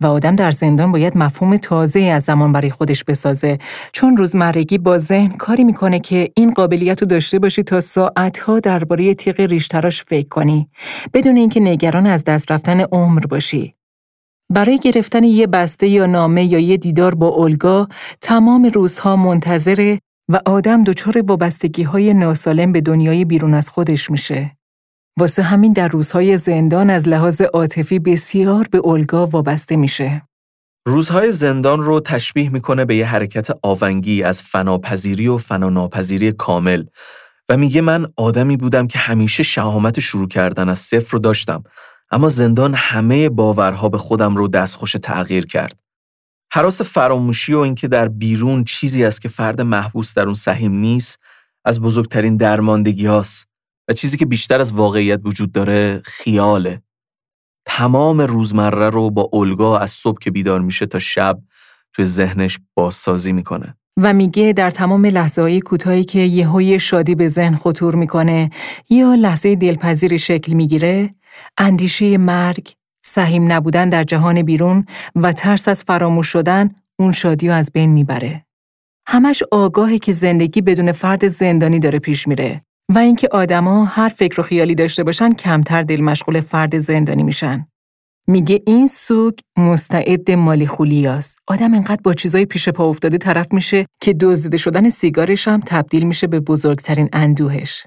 و آدم در زندان باید مفهوم تازه از زمان برای خودش بسازه. چون روزمرگی با ذهن کاری می‌کنه که این قابلیت رو داشته باشی تا ساعتها درباره تیغ ریشتراش فکر کنی. بدون اینکه نگران از دست رفتن عمر باشی. برای گرفتن یه بسته یا نامه یا یه دیدار با اولگا تمام روزها منتظره و آدم دچار وابستگی های ناسالم به دنیای بیرون از خودش میشه. واسه همین در روزهای زندان از لحاظ عاطفی بسیار به اولگا وابسته میشه. روزهای زندان رو تشبیه می‌کنه به یه حرکت آونگی از فناپذیری و فناناپذیری کامل و میگه من آدمی بودم که همیشه شهامت شروع کردن از صفر رو داشتم اما زندان همه باورها به خودم رو دستخوش تغییر کرد. حراس فراموشی و اینکه در بیرون چیزی است که فرد محبوس در اون سهیم نیست از بزرگترین درماندگی هاست. و چیزی که بیشتر از واقعیت وجود داره خیاله. تمام روزمره رو با الگا از صبح که بیدار میشه تا شب توی ذهنش بازسازی می‌کنه. و میگه در تمام لحظه های کوتاهی که یهوی شادی به ذهن خطور می‌کنه یا لحظه دلپذیری شکل می‌گیره اندیشه مرگ سهیم نبودن در جهان بیرون و ترس از فراموش شدن اون شادی رو از بین می‌بره همش آگاهی که زندگی بدون فرد زندانی داره پیش میره و اینکه آدما هر فکر و خیالی داشته باشن کمتر دل مشغول فرد زندانی میشن. میگه این سوگ مستعد مالی خولیاست. آدم انقدر با چیزای پیش پا افتاده طرف میشه که دزدیده شدن سیگارش هم تبدیل میشه به بزرگترین اندوهش.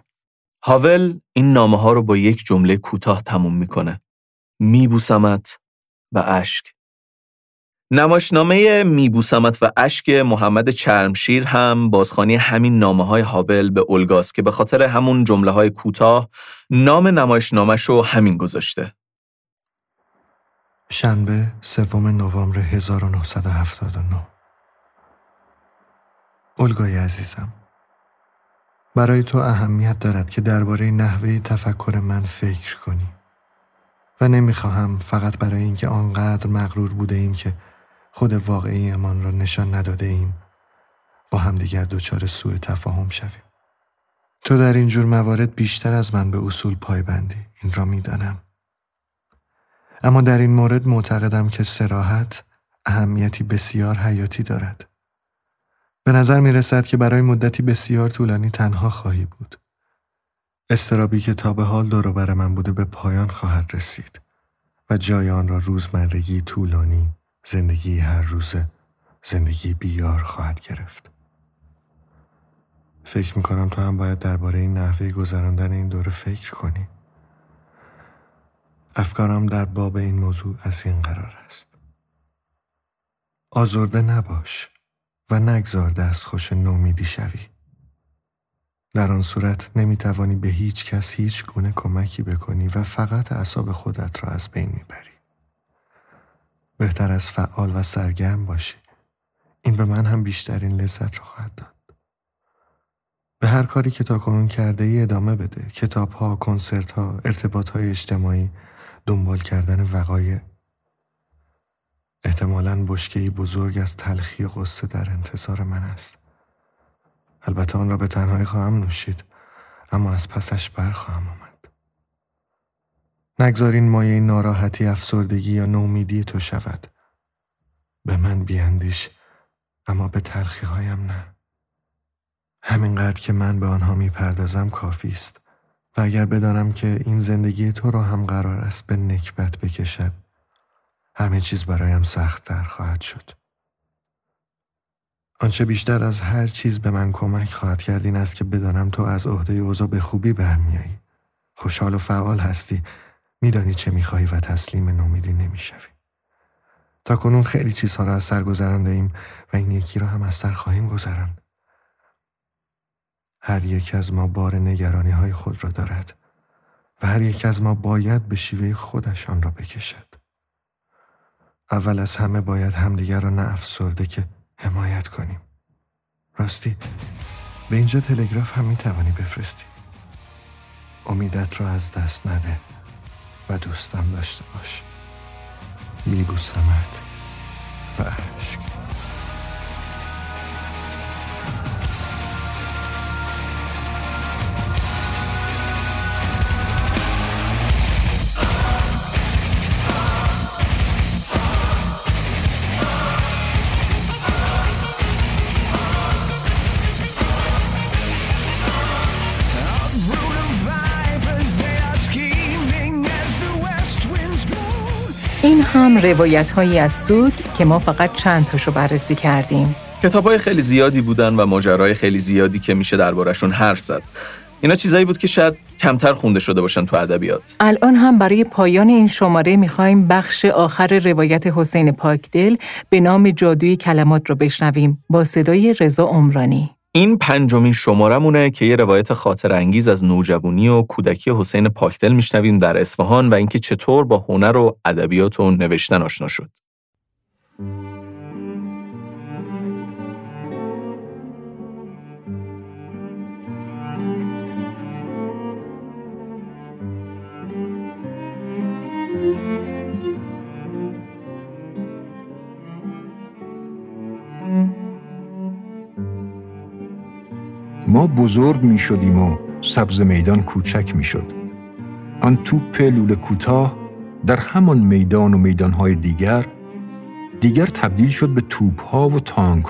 هاول این نامه ها رو با یک جمله کوتاه تموم می‌کنه. میبوسمت و اشک. نمایشنامه میبوسمت و اشک محمد چرمشیر هم بازخانی همین نامه های هاول به اولگاس که به خاطر همون جمله های کوتاه نام نمایشنامش رو همین گذاشته. شنبه سوم نوامبر 1979 اولگای عزیزم برای تو اهمیت دارد که درباره نحوه تفکر من فکر کنی و نمی‌خواهم فقط برای اینکه آنقدر مغرور بوده ایم که خود واقعیمان را نشان نداده ایم. با همدیگر دچار سوء تفاهم شویم. تو در این جور موارد بیشتر از من به اصول پایبندی. این را می‌دانم. اما در این مورد معتقدم که سراحت اهمیتی بسیار حیاتی دارد. به نظر می رسد که برای مدتی بسیار طولانی تنها خواهی بود. استرابی که تا به حال دور من بوده به پایان خواهد رسید و جای آن را روزمرگی طولانی زندگی هر روزه زندگی بیار خواهد گرفت. فکر می‌کنم تو هم باید درباره این نحوه گذراندن این دوره فکر کنی. افکارم در باب این موضوع از این قرار است. آزرده نباش و نگذار دست خوش نومیدی شوی. در آن صورت نمی‌توانی به هیچ کس هیچ گونه کمکی بکنی و فقط اعصاب خودت را از بین می‌بری. بهتر از فعال و سرگرم باشی. این به من هم بیشترین لذت رو خواهد داد. به هر کاری که تا کنون کرده ای ادامه بده. کتاب ها، کنسرت ها، ارتباط های اجتماعی دنبال کردن وقایع. احتمالا بشکهی بزرگ از تلخی قصه در انتظار من است. البته آن را به تنهایی خواهم نوشید اما از پسش برخواهم آمد. نگذارین مایه ناراحتی افسردگی یا نومیدی تو شود. به من بیاندیش اما به تلخی هایم نه. همینقدر که من به آنها می‌پردازم کافی است. و اگر بدانم که این زندگی تو را هم قرار است به نکبت بکشد همه چیز برایم سخت در خواهد شد. آنچه بیشتر از هر چیز به من کمک خواهد کرد این است که بدانم تو از عهده اوضاع به خوبی برمیایی خوشحال و فعال هستی. میدانی چه می‌خواهی و تسلیم نومیدی نمی‌شوی. تا کنون خیلی چیزها را از سر گذرانده ایم و این یکی را هم از سر خواهیم گذراند. هر یک از ما بار نگرانی های خود را دارد و هر یک از ما باید به شیوه خودشان را بکشد. اول از همه باید همدیگر را نه افسرده که حمایت کنیم. راستی به اینجا تلگراف هم می‌توانی بفرستی. امیدت را از دست نده. و دوستم داشته باش. میبوسمت و عشق هم روایت هایی از سود که ما فقط چند تاشو بررسی کردیم. کتاب های خیلی زیادی بودن و ماجرای خیلی زیادی که میشه دربارشون حرف زد. اینا چیزایی بود که شاید کمتر خونده شده باشن تو ادبیات. الان هم برای پایان این شماره می‌خوایم بخش آخر روایت حسین پاکدل به نام جادوی کلمات رو بشنویم با صدای رضا عمرانی. این پنجمین شمارمونه که یه روایت خاطر انگیز از نوجوانی و کودکی حسین پاکدل میشنویم در اصفهان و اینکه چطور با هنر و ادبیات و نوشتن آشنا شد. ما بزرگ می شدیم و سبز میدان کوچک می شد. آن توپ لوله کوتاه در همان میدان و میدانهای دیگر دیگر تبدیل شد به توپها و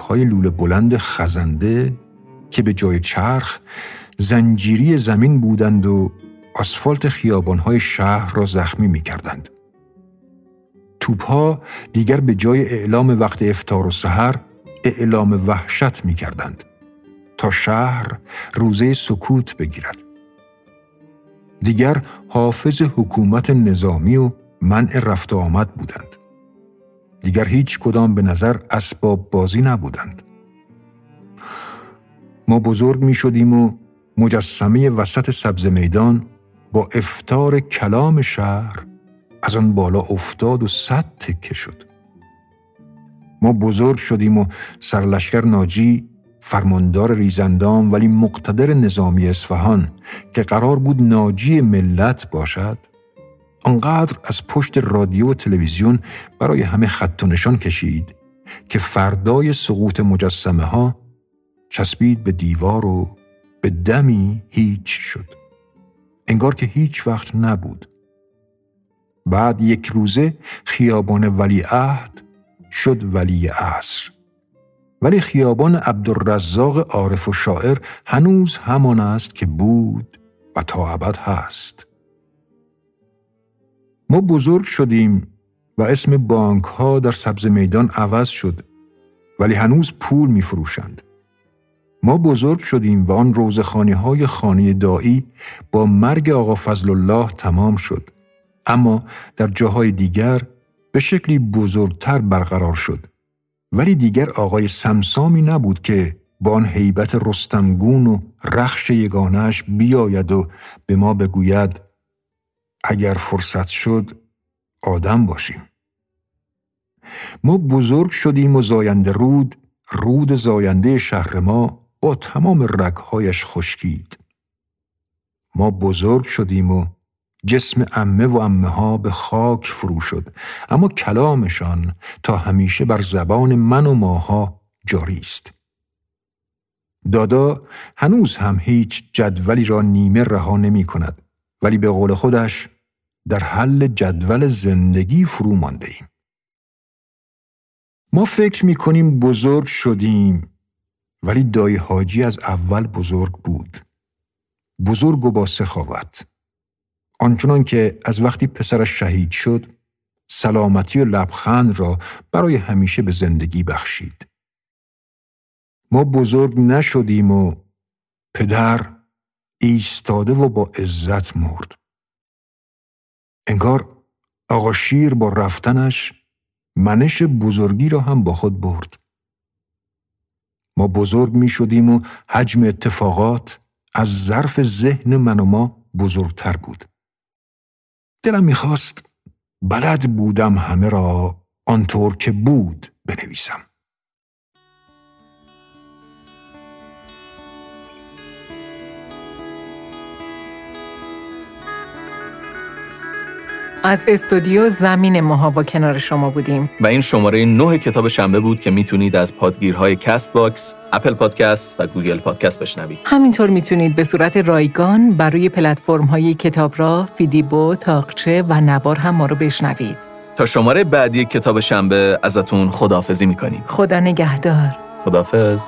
های لوله بلند خزنده که به جای چرخ زنجیری زمین بودند و آسفالت خیابانهای شهر را زخمی می کردند. توپها دیگر به جای اعلام وقت افتار و سحر اعلام وحشت می کردند. تا شهر روزه سکوت بگیرد. دیگر حافظ حکومت نظامی و منع رفت آمد بودند. دیگر هیچ کدام به نظر اسباب بازی نبودند. ما بزرگ می شدیم و مجسمه وسط سبز میدان با افتار کلام شهر از آن بالا افتاد و صد تکه شد. ما بزرگ شدیم و سرلشکر ناجی فرماندار ریزندام ولی مقتدر نظامی اصفهان که قرار بود ناجی ملت باشد آنقدر از پشت رادیو و تلویزیون برای همه خط و نشان کشید که فردای سقوط مجسمه ها چسبید به دیوار و به دمی هیچ شد. انگار که هیچ وقت نبود. بعد یک روزه خیابان ولی عهد شد ولی عصر. ولی خیابان عبدالرزاق عارف و شاعر هنوز همان است که بود و تا ابد هست. ما بزرگ شدیم و اسم بانک ها در سبز میدان عوض شد ولی هنوز پول می فروشند. ما بزرگ شدیم و آن روزخانی های خانه دایی با مرگ آقا فضل الله تمام شد اما در جاهای دیگر به شکلی بزرگتر برقرار شد ولی دیگر آقای سمسامی نبود که با آن حیبت رستمگون و رخش یگانش بیاید و به ما بگوید اگر فرصت شد آدم باشیم. ما بزرگ شدیم و زاینده رود رود زاینده شهر ما با تمام رگهایش خشکید. ما بزرگ شدیم و جسم امه و امه ها به خاک فرو شد. اما کلامشان تا همیشه بر زبان من و ماها جاری است. دادا هنوز هم هیچ جدولی را نیمه رها نمی کند. ولی به قول خودش در حل جدول زندگی فرو مانده ایم. ما فکر می کنیم بزرگ شدیم ولی دای حاجی از اول بزرگ بود. بزرگ و با سخاوت. آنچنان که از وقتی پسرش شهید شد سلامتی و لبخند را برای همیشه به زندگی بخشید. ما بزرگ نشدیم و پدر ایستاده و با عزت مرد. انگار آقا شیر با رفتنش منش بزرگی را هم با خود برد. ما بزرگ می شدیم و حجم اتفاقات از ظرف ذهن من و ما بزرگتر بود. دلم می‌خواست بلد بودم همه را آنطور که بود بنویسم. از استودیو زمین ماها با کنار شما بودیم و این شماره نه کتاب شنبه بود که می‌تونید از پادگیرهای Castbox، Apple Podcast و Google Podcast بشنوید. همینطور می‌تونید به صورت رایگان بر روی پلتفرم های کتابراه، فیدیبو، تاقچه و نوار هم ما رو بشنوید. تا شماره بعدی کتاب شنبه ازتون خداحافظی می‌کنیم. خدا نگهدار. خداحافظ.